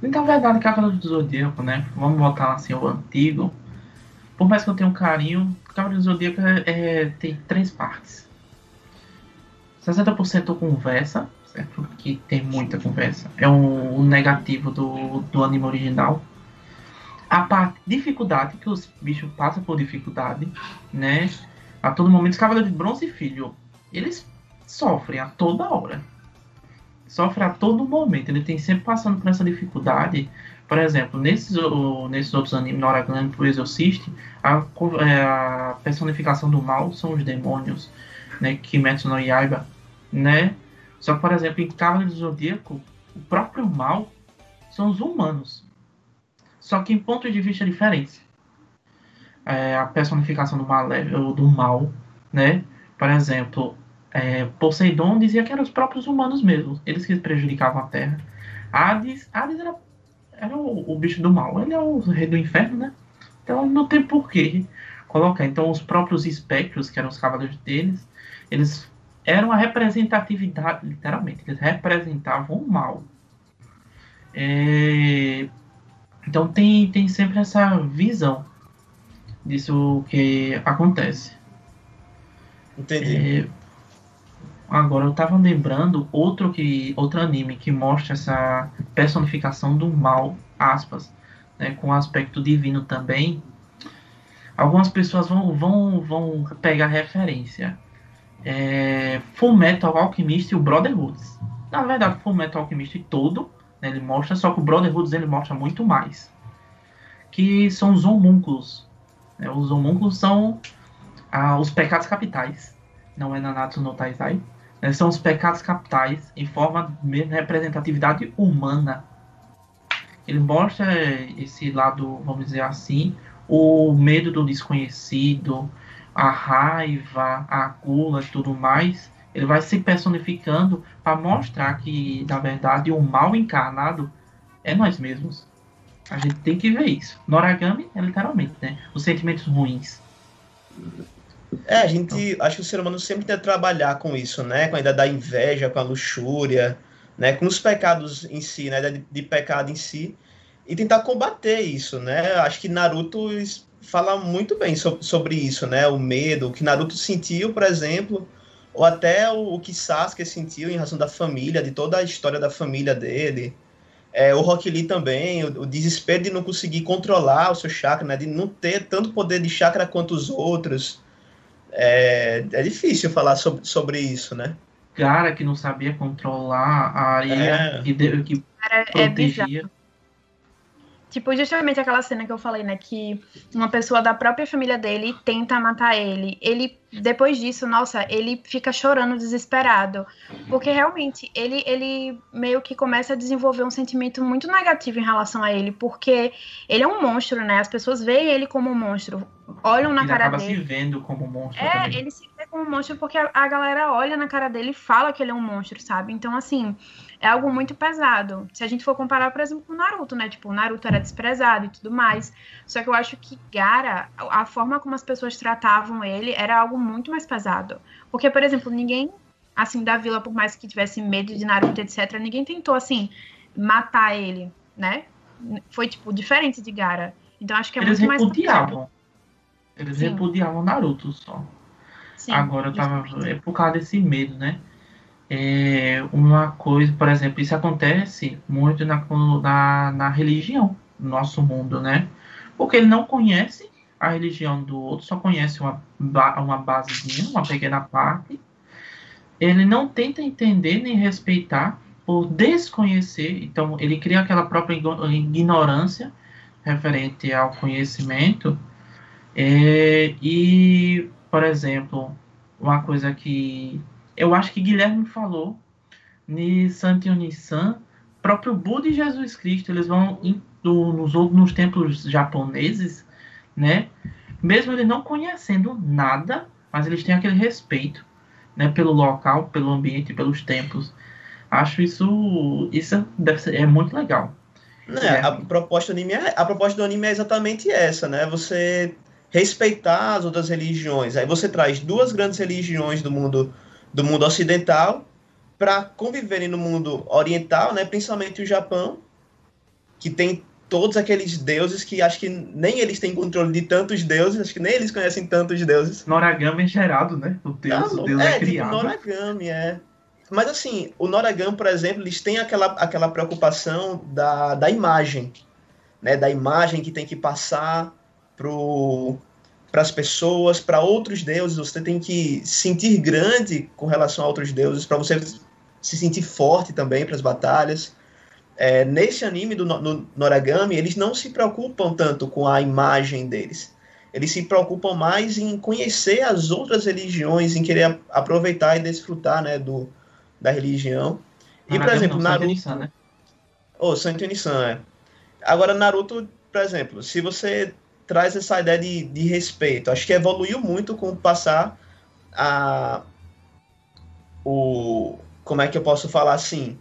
então verdade, Cavaleiro do Zodíaco, né? Vamos voltar assim ao antigo. por mais que eu tenha um carinho, Cavaleiro do Zodíaco é, é, tem três partes. 60% conversa, certo? Que tem muita conversa. É um negativo do, do anime original. A parte dificuldade, que os bichos passam por dificuldade, né? A todo momento, os Cavaleiros de Bronze e Filho, eles sofrem a toda hora. Sofrem a todo momento. Ele tem sempre passando por essa dificuldade. Por exemplo, nesses, nesses outros animes, Noragami pro Exorcist, a, é, a personificação do mal são os demônios, né? Kimetsu no Yaiba, né? Só que, por exemplo, em Cavaleiro do Zodíaco, o próprio mal são os humanos. Só que em pontos de vista diferentes. É, a personificação do mal, do mal, né? Por exemplo, é, Poseidon dizia que eram os próprios humanos mesmo, eles que prejudicavam a Terra. Hades, Hades era, era o, o, bicho do mal, ele é o rei do inferno, né? Então não tem porquê colocar. Então os próprios espectros, que eram os cavaleiros deles, eles eram a representatividade, literalmente, eles representavam o mal. É, então tem, tem sempre essa visão disso que acontece. Entendi. É, Agora eu tava lembrando outro que outro anime que mostra essa personificação do mal, aspas, né, com aspecto divino também. Algumas pessoas vão vão vão pegar referência. É, Full Metal Alchemist e o Brotherhoods. Na verdade, Full Metal Alchemist todo, né, ele mostra, só que o Brotherhoods ele mostra muito mais. Que são os homúnculos. Né, os homúnculos são ah, os pecados capitais. Não é Nanatsu no Taizai né, são os pecados capitais em forma de representatividade humana. Ele mostra esse lado, vamos dizer assim, o medo do desconhecido, a raiva, a gula e tudo mais. Ele vai se personificando para mostrar que, na verdade, o mal encarnado é nós mesmos. A gente tem que ver isso. Noragami é literalmente, né? Os sentimentos ruins. É, a gente. Acho que o ser humano sempre tenta trabalhar com isso, né? Com a ideia da inveja, com a luxúria, né? Com os pecados em si, né? De, de pecado em si. E tentar combater isso, né? Acho que Naruto fala muito bem so, sobre isso, né? O medo, o que Naruto sentiu, por exemplo, ou até o, o, que Sasuke sentiu em razão da família, de toda a história da família dele. É, o Rock Lee também, o, o, desespero de não conseguir controlar o seu chakra, né? De não ter tanto poder de chakra quanto os outros é, é difícil falar sobre, sobre isso, né? Cara que não sabia controlar a areia é. que, de, que Cara, é protegia. É Tipo, justamente aquela cena que eu falei, né? Que uma pessoa da própria família dele tenta matar ele. Ele, depois disso, nossa, ele fica chorando desesperado. Porque realmente, ele, ele meio que começa a desenvolver um sentimento muito negativo em relação a ele. Porque ele é um monstro, né? As pessoas veem ele como um monstro. Olham na ele cara acaba dele. se vendo como um monstro. É, também. ele se vê como um monstro porque a, a galera olha na cara dele e fala que ele é um monstro, sabe? Então, assim é algo muito pesado. Se a gente for comparar, por exemplo, com o Naruto, né? Tipo, o Naruto era desprezado e tudo mais. Só que eu acho que Gara, a forma como as pessoas tratavam ele era algo muito mais pesado. Porque, por exemplo, ninguém, assim, da vila, por mais que tivesse medo de Naruto, etc., ninguém tentou, assim, matar ele, né? Foi, tipo, diferente de Gara. Então acho que é Eles muito mais. Repudiavam. Eles Sim. repudiavam Naruto só. Sim, Agora eu tava. É por causa desse medo, né? É uma coisa, por exemplo, isso acontece muito na, na, na religião, no nosso mundo, né? Porque ele não conhece a religião do outro, só conhece uma, uma basezinha, uma pequena parte. Ele não tenta entender nem respeitar por desconhecer, então ele cria aquela própria ignorância referente ao conhecimento. É, e, por exemplo, uma coisa que eu acho que Guilherme falou, ni Santionissan, próprio Buda e Jesus Cristo, eles vão in, do, nos outros nos templos japoneses, né? Mesmo eles não conhecendo nada, mas eles têm aquele respeito, né? Pelo local, pelo ambiente, pelos templos. Acho isso, isso deve ser, é muito legal. É, a proposta do anime é, a proposta do anime é exatamente essa, né? Você respeitar as outras religiões. Aí você traz duas grandes religiões do mundo do mundo ocidental para conviverem no mundo oriental, né, principalmente o Japão, que tem todos aqueles deuses que acho que nem eles têm controle de tantos deuses, acho que nem eles conhecem tantos deuses. Noragami é gerado, né? O deus, Tá, o deus é, é, tipo criado. Noragami, é. Mas assim, o Noragami, por exemplo, eles têm aquela, aquela preocupação da, da imagem, né? Da imagem que tem que passar para as pessoas, para outros deuses. Você tem que sentir grande com relação a outros deuses, para você se sentir forte também para as batalhas. É, nesse anime do no, no Noragami, eles não se preocupam tanto com a imagem deles. Eles se preocupam mais em conhecer as outras religiões, em querer aproveitar e desfrutar né, do, da religião. E, por exemplo, não, Naruto. Saint-Denis, né? Oh, Saint Onisan, é. Agora, Naruto, por exemplo, se você traz essa ideia de, de respeito, acho que evoluiu muito com o passar a. O. Como é que eu posso falar assim?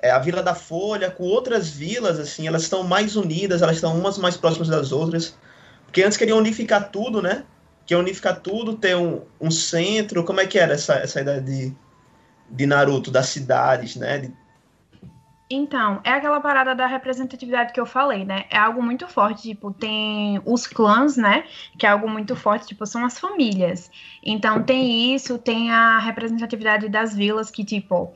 É, a Vila da Folha com outras vilas, assim, elas estão mais unidas, elas estão umas mais próximas das outras. Porque antes queriam unificar tudo, né? Queriam unificar tudo, ter um, um centro. Como é que era essa, essa ideia de, de Naruto, das cidades, né? De, Então, é aquela parada da representatividade que eu falei, né? É algo muito forte, tipo, tem os clãs, né? Que é algo muito forte, tipo, são as famílias. Então, tem isso, tem a representatividade das vilas, que, tipo,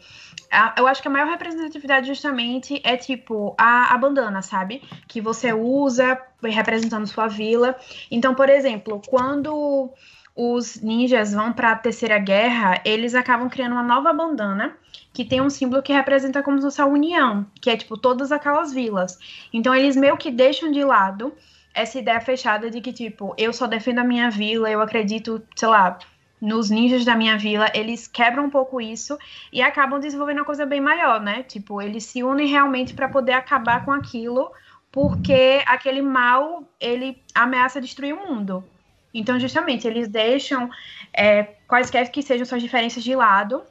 a- eu acho que a maior representatividade justamente é, tipo, a, a bandana, sabe? Que você usa representando sua vila. Então, por exemplo, quando os ninjas vão para a Terceira Guerra, eles acabam criando uma nova bandana que tem um símbolo que representa como se fosse a união, que é tipo todas aquelas vilas. Então eles meio que deixam de lado essa ideia fechada de que tipo, eu só defendo a minha vila, eu acredito, sei lá, nos ninjas da minha vila, eles quebram um pouco isso e acabam desenvolvendo uma coisa bem maior, né? Tipo, eles se unem realmente para poder acabar com aquilo, porque aquele mal, ele ameaça destruir o mundo. Então, justamente, eles deixam é, quaisquer que sejam suas diferenças de lado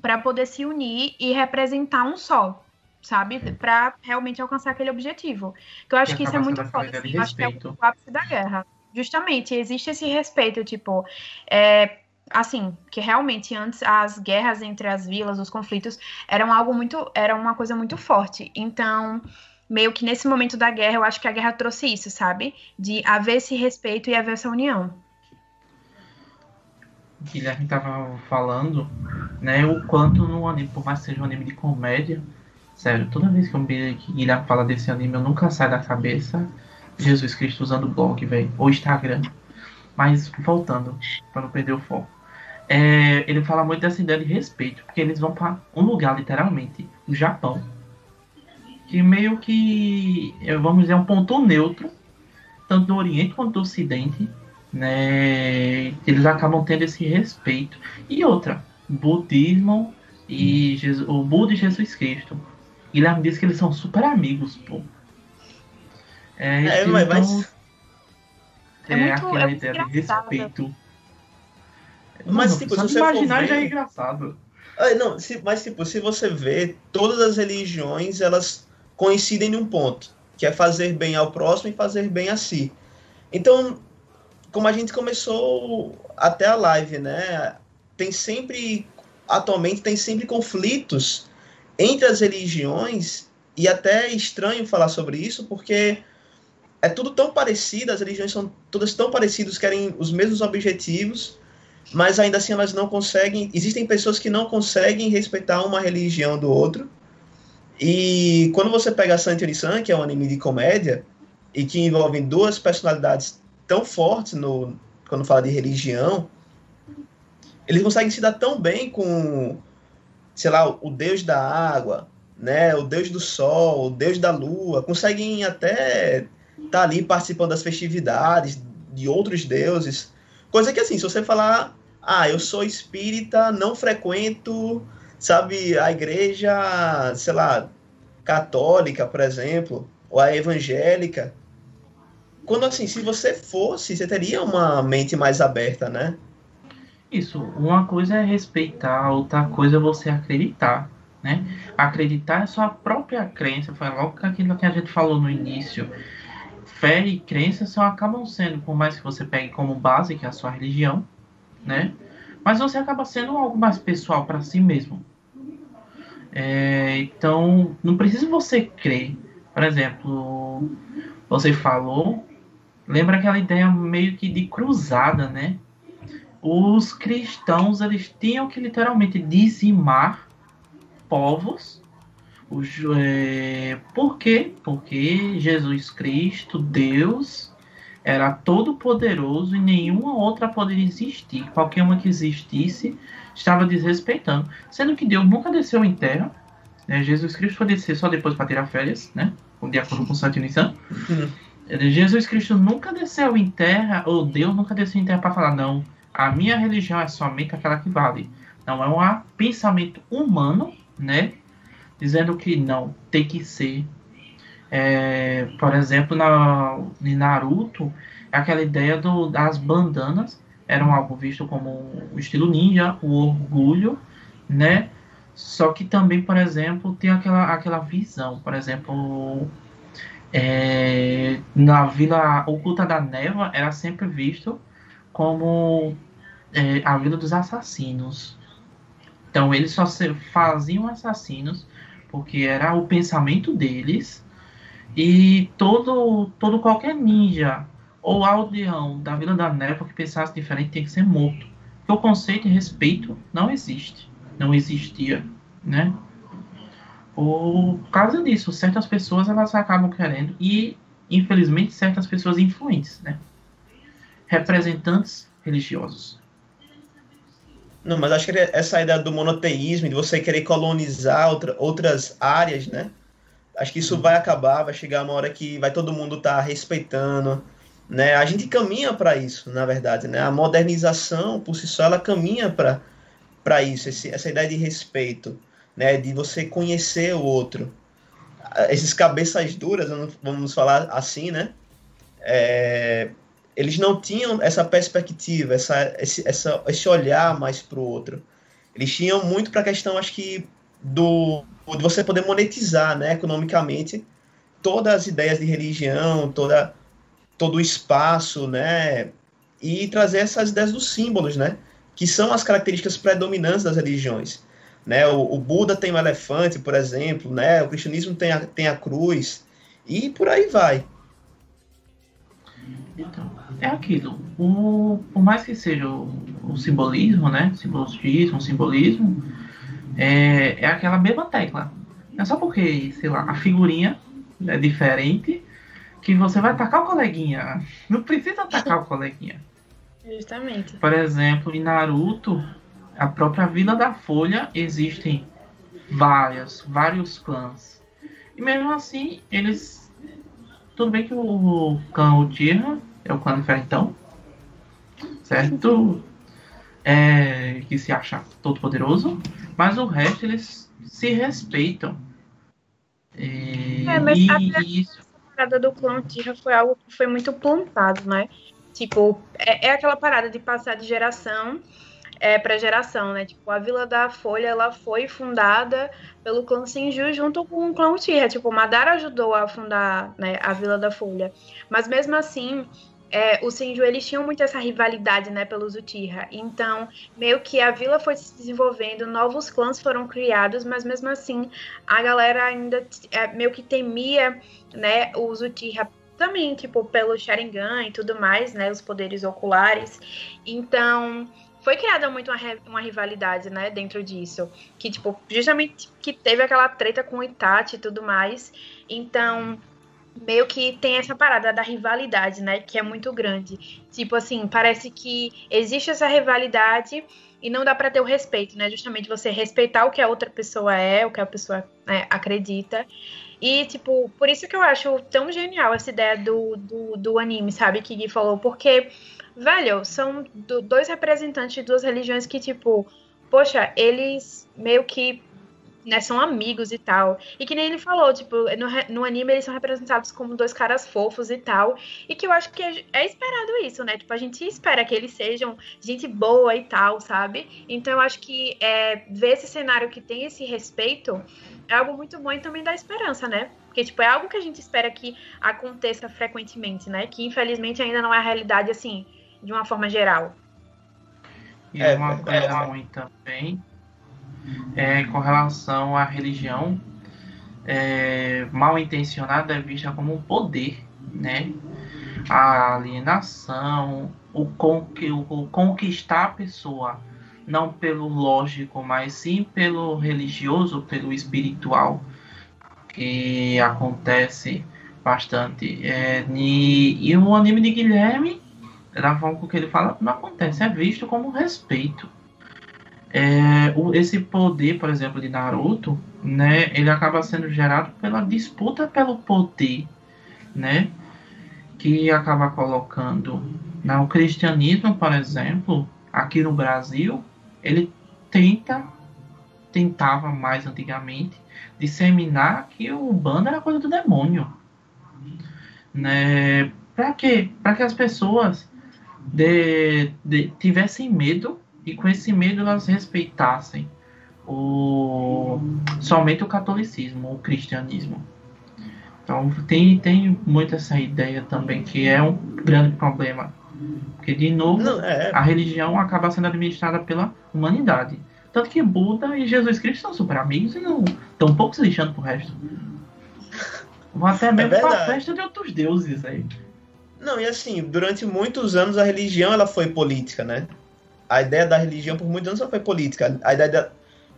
para poder se unir e representar um só, sabe? Para realmente alcançar aquele objetivo. Que eu acho que isso é muito forte. de Eu acho que é o ápice da guerra. Justamente, existe esse respeito, tipo, é, assim, que realmente antes as guerras entre as vilas, os conflitos, eram algo muito, era uma coisa muito forte. Então, meio que nesse momento da guerra, eu acho que a guerra trouxe isso, sabe? De haver esse respeito e haver essa união. Guilherme tava falando, né, o quanto no anime, por mais que seja um anime de comédia, sério, toda vez que que Guilherme fala desse anime, eu nunca sai da cabeça Jesus Cristo usando o blog, velho, ou Instagram. Mas voltando, para não perder o foco. É, ele fala muito dessa ideia de respeito, porque eles vão para um lugar, literalmente, o Japão, que meio que, é, vamos dizer, um ponto neutro, tanto do Oriente quanto do Ocidente, né? Eles acabam tendo esse respeito. E outra, budismo e Jesus, o Buda e Jesus Cristo. Guilherme diz que eles são super amigos, pô. É, É, então, mas- mas- É é muito- aquela é ideia de respeito. Mas, Mano, tipo, se você imaginar já é engraçado. Ah, não, se- mas tipo, se você vê, todas as religiões elas coincidem num ponto, que é fazer bem ao próximo e fazer bem a si. Então, como a gente começou até a live, né? Tem sempre, atualmente, tem sempre conflitos entre as religiões e até é estranho falar sobre isso, porque é tudo tão parecido, as religiões são todas tão parecidas, querem os mesmos objetivos, mas ainda assim elas não conseguem. Existem pessoas que não conseguem respeitar uma religião do outro. E quando você pega Saint Onisan, que é um anime de comédia, e que envolve duas personalidades tão fortes no, quando fala de religião, eles conseguem se dar tão bem com, sei lá, o deus da água, né, o deus do sol, o deus da lua, conseguem até estar ali participando das festividades de outros deuses. Coisa que assim, se você falar, ah, eu sou espírita, não frequento, sabe, a igreja, sei lá, católica, por exemplo, ou a evangélica. Quando assim, se você fosse, você teria uma mente mais aberta, né? Isso, uma coisa é respeitar, outra coisa é você acreditar, né? Acreditar é sua própria crença, foi logo aquilo que a gente falou no início. Fé e crença só acabam sendo, por mais que você pegue como base, que é a sua religião, né? Mas você acaba sendo algo mais pessoal para si mesmo. É, então, não precisa você crer, Por exemplo, você falou, lembra aquela ideia meio que de cruzada, né? Os cristãos eles tinham que literalmente dizimar povos. Os, é, por quê? Porque Jesus Cristo, Deus, era todo poderoso e nenhuma outra poderia existir. Qualquer uma que existisse estava desrespeitando. Sendo que Deus nunca desceu em terra. Né? Jesus Cristo foi descer só depois para tirar férias, né? De acordo com Santo. Uhum. Jesus Cristo nunca desceu em terra, ou Deus nunca desceu em terra para falar, não, a minha religião é somente aquela que vale. Não é um pensamento humano, né? Dizendo que não, tem que ser. É, por exemplo, na, em Naruto, aquela ideia do, das bandanas eram algo visto como o estilo ninja, o orgulho, né? Só que também, por exemplo, tem aquela, aquela visão, por exemplo, é, na Vila Oculta da Neva era sempre visto como é, a Vila dos Assassinos. Então eles só faziam assassinos porque era o pensamento deles e todo, todo qualquer ninja ou aldeão da Vila da Neva que pensasse diferente tem que ser morto. Porque o conceito de respeito não existe. Não existia, né? Por causa disso, certas pessoas elas acabam querendo e, infelizmente, certas pessoas influentes, né? Representantes religiosos. Não, mas acho que essa ideia do monoteísmo, de você querer colonizar outra, outras áreas, né? Acho que isso vai acabar, vai chegar uma hora que vai todo mundo estar tá respeitando, né? A gente caminha para isso, na verdade, né? A modernização por si só ela caminha para isso, esse, essa ideia de respeito, né? De você conhecer o outro. Esses cabeças duras, vamos falar assim, né? É, eles não tinham essa perspectiva, essa, esse, essa, esse olhar mais para o outro. Eles tinham muito para a questão, acho que, do de você poder monetizar, né, economicamente, todas as ideias de religião, toda todo o espaço, né? E trazer essas ideias dos símbolos, né? Que são as características predominantes das religiões. Né? O, o Buda tem um elefante, por exemplo, né? O cristianismo tem a, tem a cruz, e por aí vai. Então, é aquilo. O, por mais que seja o, o simbolismo, né? Simbolismo, simbolismo, é, é aquela mesma tecla. É só porque, sei lá, a figurinha é diferente que você vai atacar o coleguinha. Não precisa atacar o coleguinha. Justamente. Por exemplo, em Naruto, a própria Vila da Folha existem várias, vários clãs. E mesmo assim, eles. Tudo bem que o clã Uchiha é o clã diferentão, certo? É, que se acha todo poderoso, mas o resto eles se respeitam. É, é mas e, isso parada do clã Tira foi algo que foi muito plantado, né? Tipo, é, é aquela parada de passar de geração é, para geração, né? Tipo, a Vila da Folha, ela foi fundada pelo clã Senju junto com o clã Uchiha. Tipo, Madara ajudou a fundar né, a Vila da Folha. Mas mesmo assim, é, o eles tinham muito essa rivalidade, né, pelos Uchiha. Então, meio que a vila foi se desenvolvendo, novos clãs foram criados, mas mesmo assim, a galera ainda é, meio que temia, né, os Uchiha também, tipo, pelo Sharingan e tudo mais, né, os poderes oculares. Então, foi criada muito uma, uma rivalidade, né, dentro disso. Que, tipo, justamente que teve aquela treta com o Itachi e tudo mais. Então, meio que tem essa parada da rivalidade, né? Que é muito grande. Tipo assim, parece que existe essa rivalidade e não dá para ter o respeito, né? Justamente você respeitar o que a outra pessoa é, o que a pessoa né, acredita. E, tipo, por isso que eu acho tão genial essa ideia do, do, do anime, sabe? Que Gui falou. Porque, velho, são dois representantes de duas religiões que, tipo, poxa, eles meio que né, são amigos e tal. E que nem ele falou, tipo, no, no anime eles são representados como dois caras fofos e tal. E que eu acho que é, é, esperado isso, né? Tipo, a gente espera que eles sejam gente boa e tal, sabe? Então eu acho que é, ver esse cenário que tem esse respeito é algo muito bom e também dá esperança, né? Porque, tipo, é algo que a gente espera que aconteça frequentemente, né? Que infelizmente ainda não é a realidade, assim, de uma forma geral. E é uma coisa ruim também é, com relação à religião é, mal intencionada é vista como um poder, né? A alienação, o, conqui, o conquistar a pessoa, não pelo lógico, mas sim pelo religioso, pelo espiritual, que acontece bastante. É, e, e o anime de Guilherme, da forma que ele fala, não acontece, é visto como respeito. É, o, esse poder, por exemplo, de Naruto, né, ele acaba sendo gerado pela disputa pelo poder, né, que acaba colocando né, o cristianismo, por exemplo, aqui no Brasil, ele tenta, tentava mais antigamente, disseminar que o bando era coisa do demônio, né, para quê? Para que as pessoas de, de, tivessem medo e com esse medo elas respeitassem o, somente o catolicismo, o cristianismo. Então tem, tem muito essa ideia também, que é um grande problema. Porque, de novo, não, é... a religião acaba sendo administrada pela humanidade. Tanto que Buda e Jesus Cristo são super amigos e não estão pouco se lixando pro resto. Vão até é mesmo é pra festa de outros deuses aí. Não, e assim, durante muitos anos a religião ela foi política, né? A ideia da religião por muitos anos foi política. A ideia da...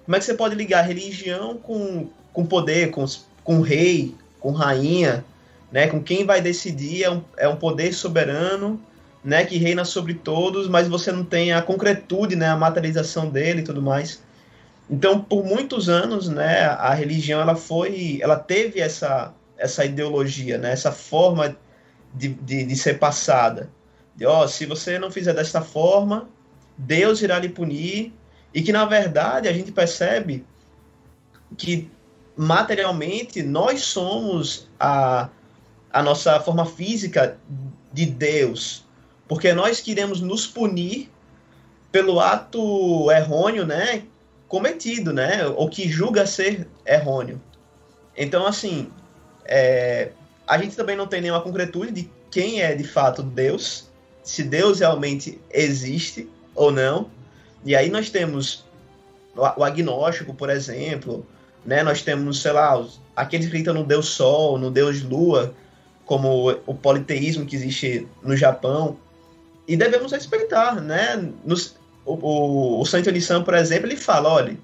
Como é que você pode ligar religião com, com poder, com, com rei, com rainha, né? Com quem vai decidir é um, é um poder soberano, né? Que reina sobre todos, mas você não tem a concretude, né? A materialização dele e tudo mais. Então, por muitos anos, né? A religião ela foi, ela teve essa essa ideologia, né? Essa forma de, de, de ser passada. De, ó, se você não fizer desta forma, Deus irá lhe punir. E que, na verdade, a gente percebe que materialmente nós somos a, a nossa forma física de Deus. Porque nós queremos nos punir pelo ato errôneo, né? Cometido, né? Ou que julga ser errôneo. Então, assim, é, a gente também não tem nenhuma concretude de quem é de fato Deus, se Deus realmente existe ou não. E aí nós temos o agnóstico, por exemplo, né? Nós temos, sei lá, aqueles que acreditam no Deus Sol, no Deus Lua, como o politeísmo que existe no Japão. E devemos respeitar, né? Nos, o, o, o Santo Lição, por exemplo, ele fala, olha,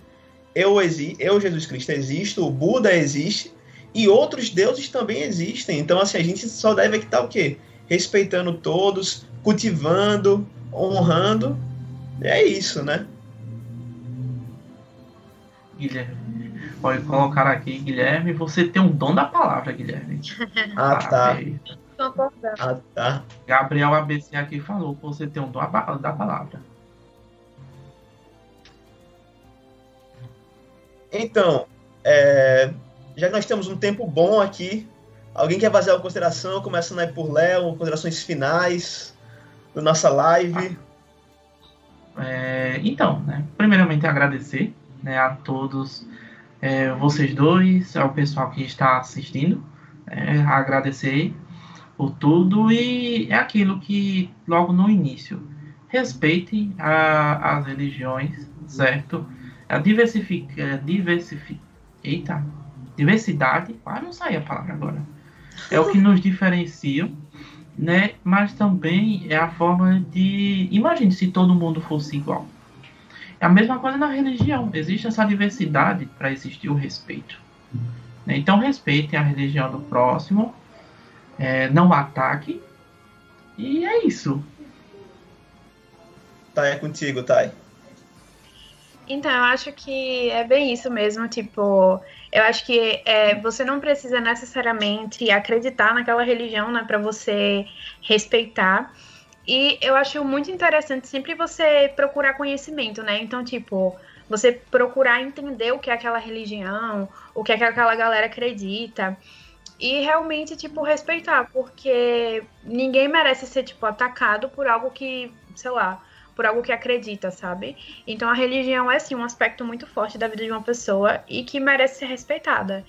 eu, eu, Jesus Cristo, existo, o Buda existe, e outros deuses também existem. Então, assim, a gente só deve estar o quê? Respeitando todos, cultivando, honrando. É isso, né? Guilherme, pode colocar aqui, Guilherme, você tem um dom da palavra, Guilherme. ah, tá. Ah, tá. Gabriel ABC aqui falou que você tem um dom da palavra. Então, é, já que nós temos um tempo bom aqui, alguém quer fazer uma consideração, começando aí por Léo, considerações finais da nossa live? É, então, né, primeiramente agradecer né, a todos é, vocês dois, ao pessoal que está assistindo, é, agradecer por tudo e é aquilo que logo no início respeitem a, as religiões, certo? A diversifica, diversifica, eita, diversidade, ah, não sai a palavra agora. É o que nos diferencia, né? Mas também é a forma de. Imagine se todo mundo fosse igual. É a mesma coisa na religião. Existe essa diversidade para existir o respeito. Né? Então respeitem a religião do próximo, é, não ataque. E é isso. Tá, é contigo, Thay. Então, eu acho que é bem isso mesmo, tipo, eu acho que é, você não precisa necessariamente acreditar naquela religião, né, para você respeitar. E eu acho muito interessante sempre você procurar conhecimento, né? Então, tipo, você procurar entender o que é aquela religião, o que é que aquela galera acredita. E realmente, tipo, respeitar, porque ninguém merece ser, tipo, atacado por algo que, sei lá, por algo que acredita, sabe? Então a religião é sim um aspecto muito forte da vida de uma pessoa e que merece ser respeitada.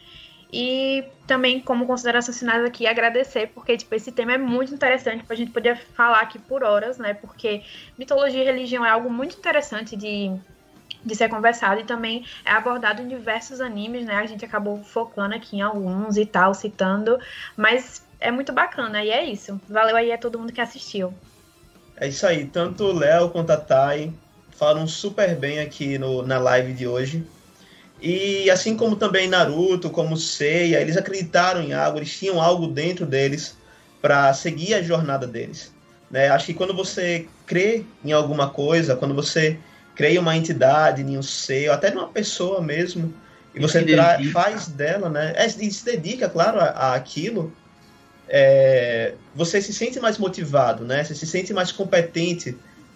E também, como consideração finais aqui, agradecer, porque tipo, esse tema é muito interessante, a gente poder falar aqui por horas, né? Porque mitologia e religião é algo muito interessante de de ser conversado e também é abordado em diversos animes, né? A gente acabou focando aqui em alguns e tal, citando, mas é muito bacana e é isso. Valeu aí a todo mundo que assistiu. É isso aí, tanto o Léo quanto a Thay falaram super bem aqui no, na live de hoje. E assim como também Naruto, como Seiya, eles acreditaram em algo, eles tinham algo dentro deles para seguir a jornada deles. Né? Acho que quando você crê em alguma coisa, quando você crê em uma entidade, em um ser, ou até numa pessoa mesmo, e, você faz dela, né? É, e se dedica, claro, aquilo, é, você se sente mais motivado, né? Você se sente mais competente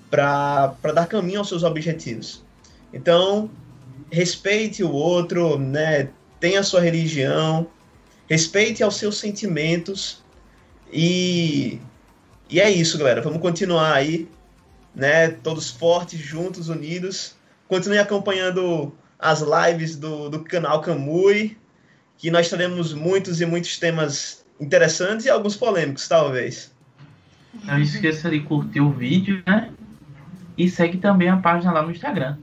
para dar caminho aos seus objetivos. Então, respeite o outro, né? Tenha a sua religião, respeite aos seus sentimentos e e é isso, galera. Vamos continuar aí, né? Todos fortes, juntos, unidos. Continue acompanhando as lives do, do canal Camui, que nós teremos muitos e muitos temas interessantes e alguns polêmicos, talvez. Não esqueça de curtir o vídeo, né? E segue também a página lá no Instagram.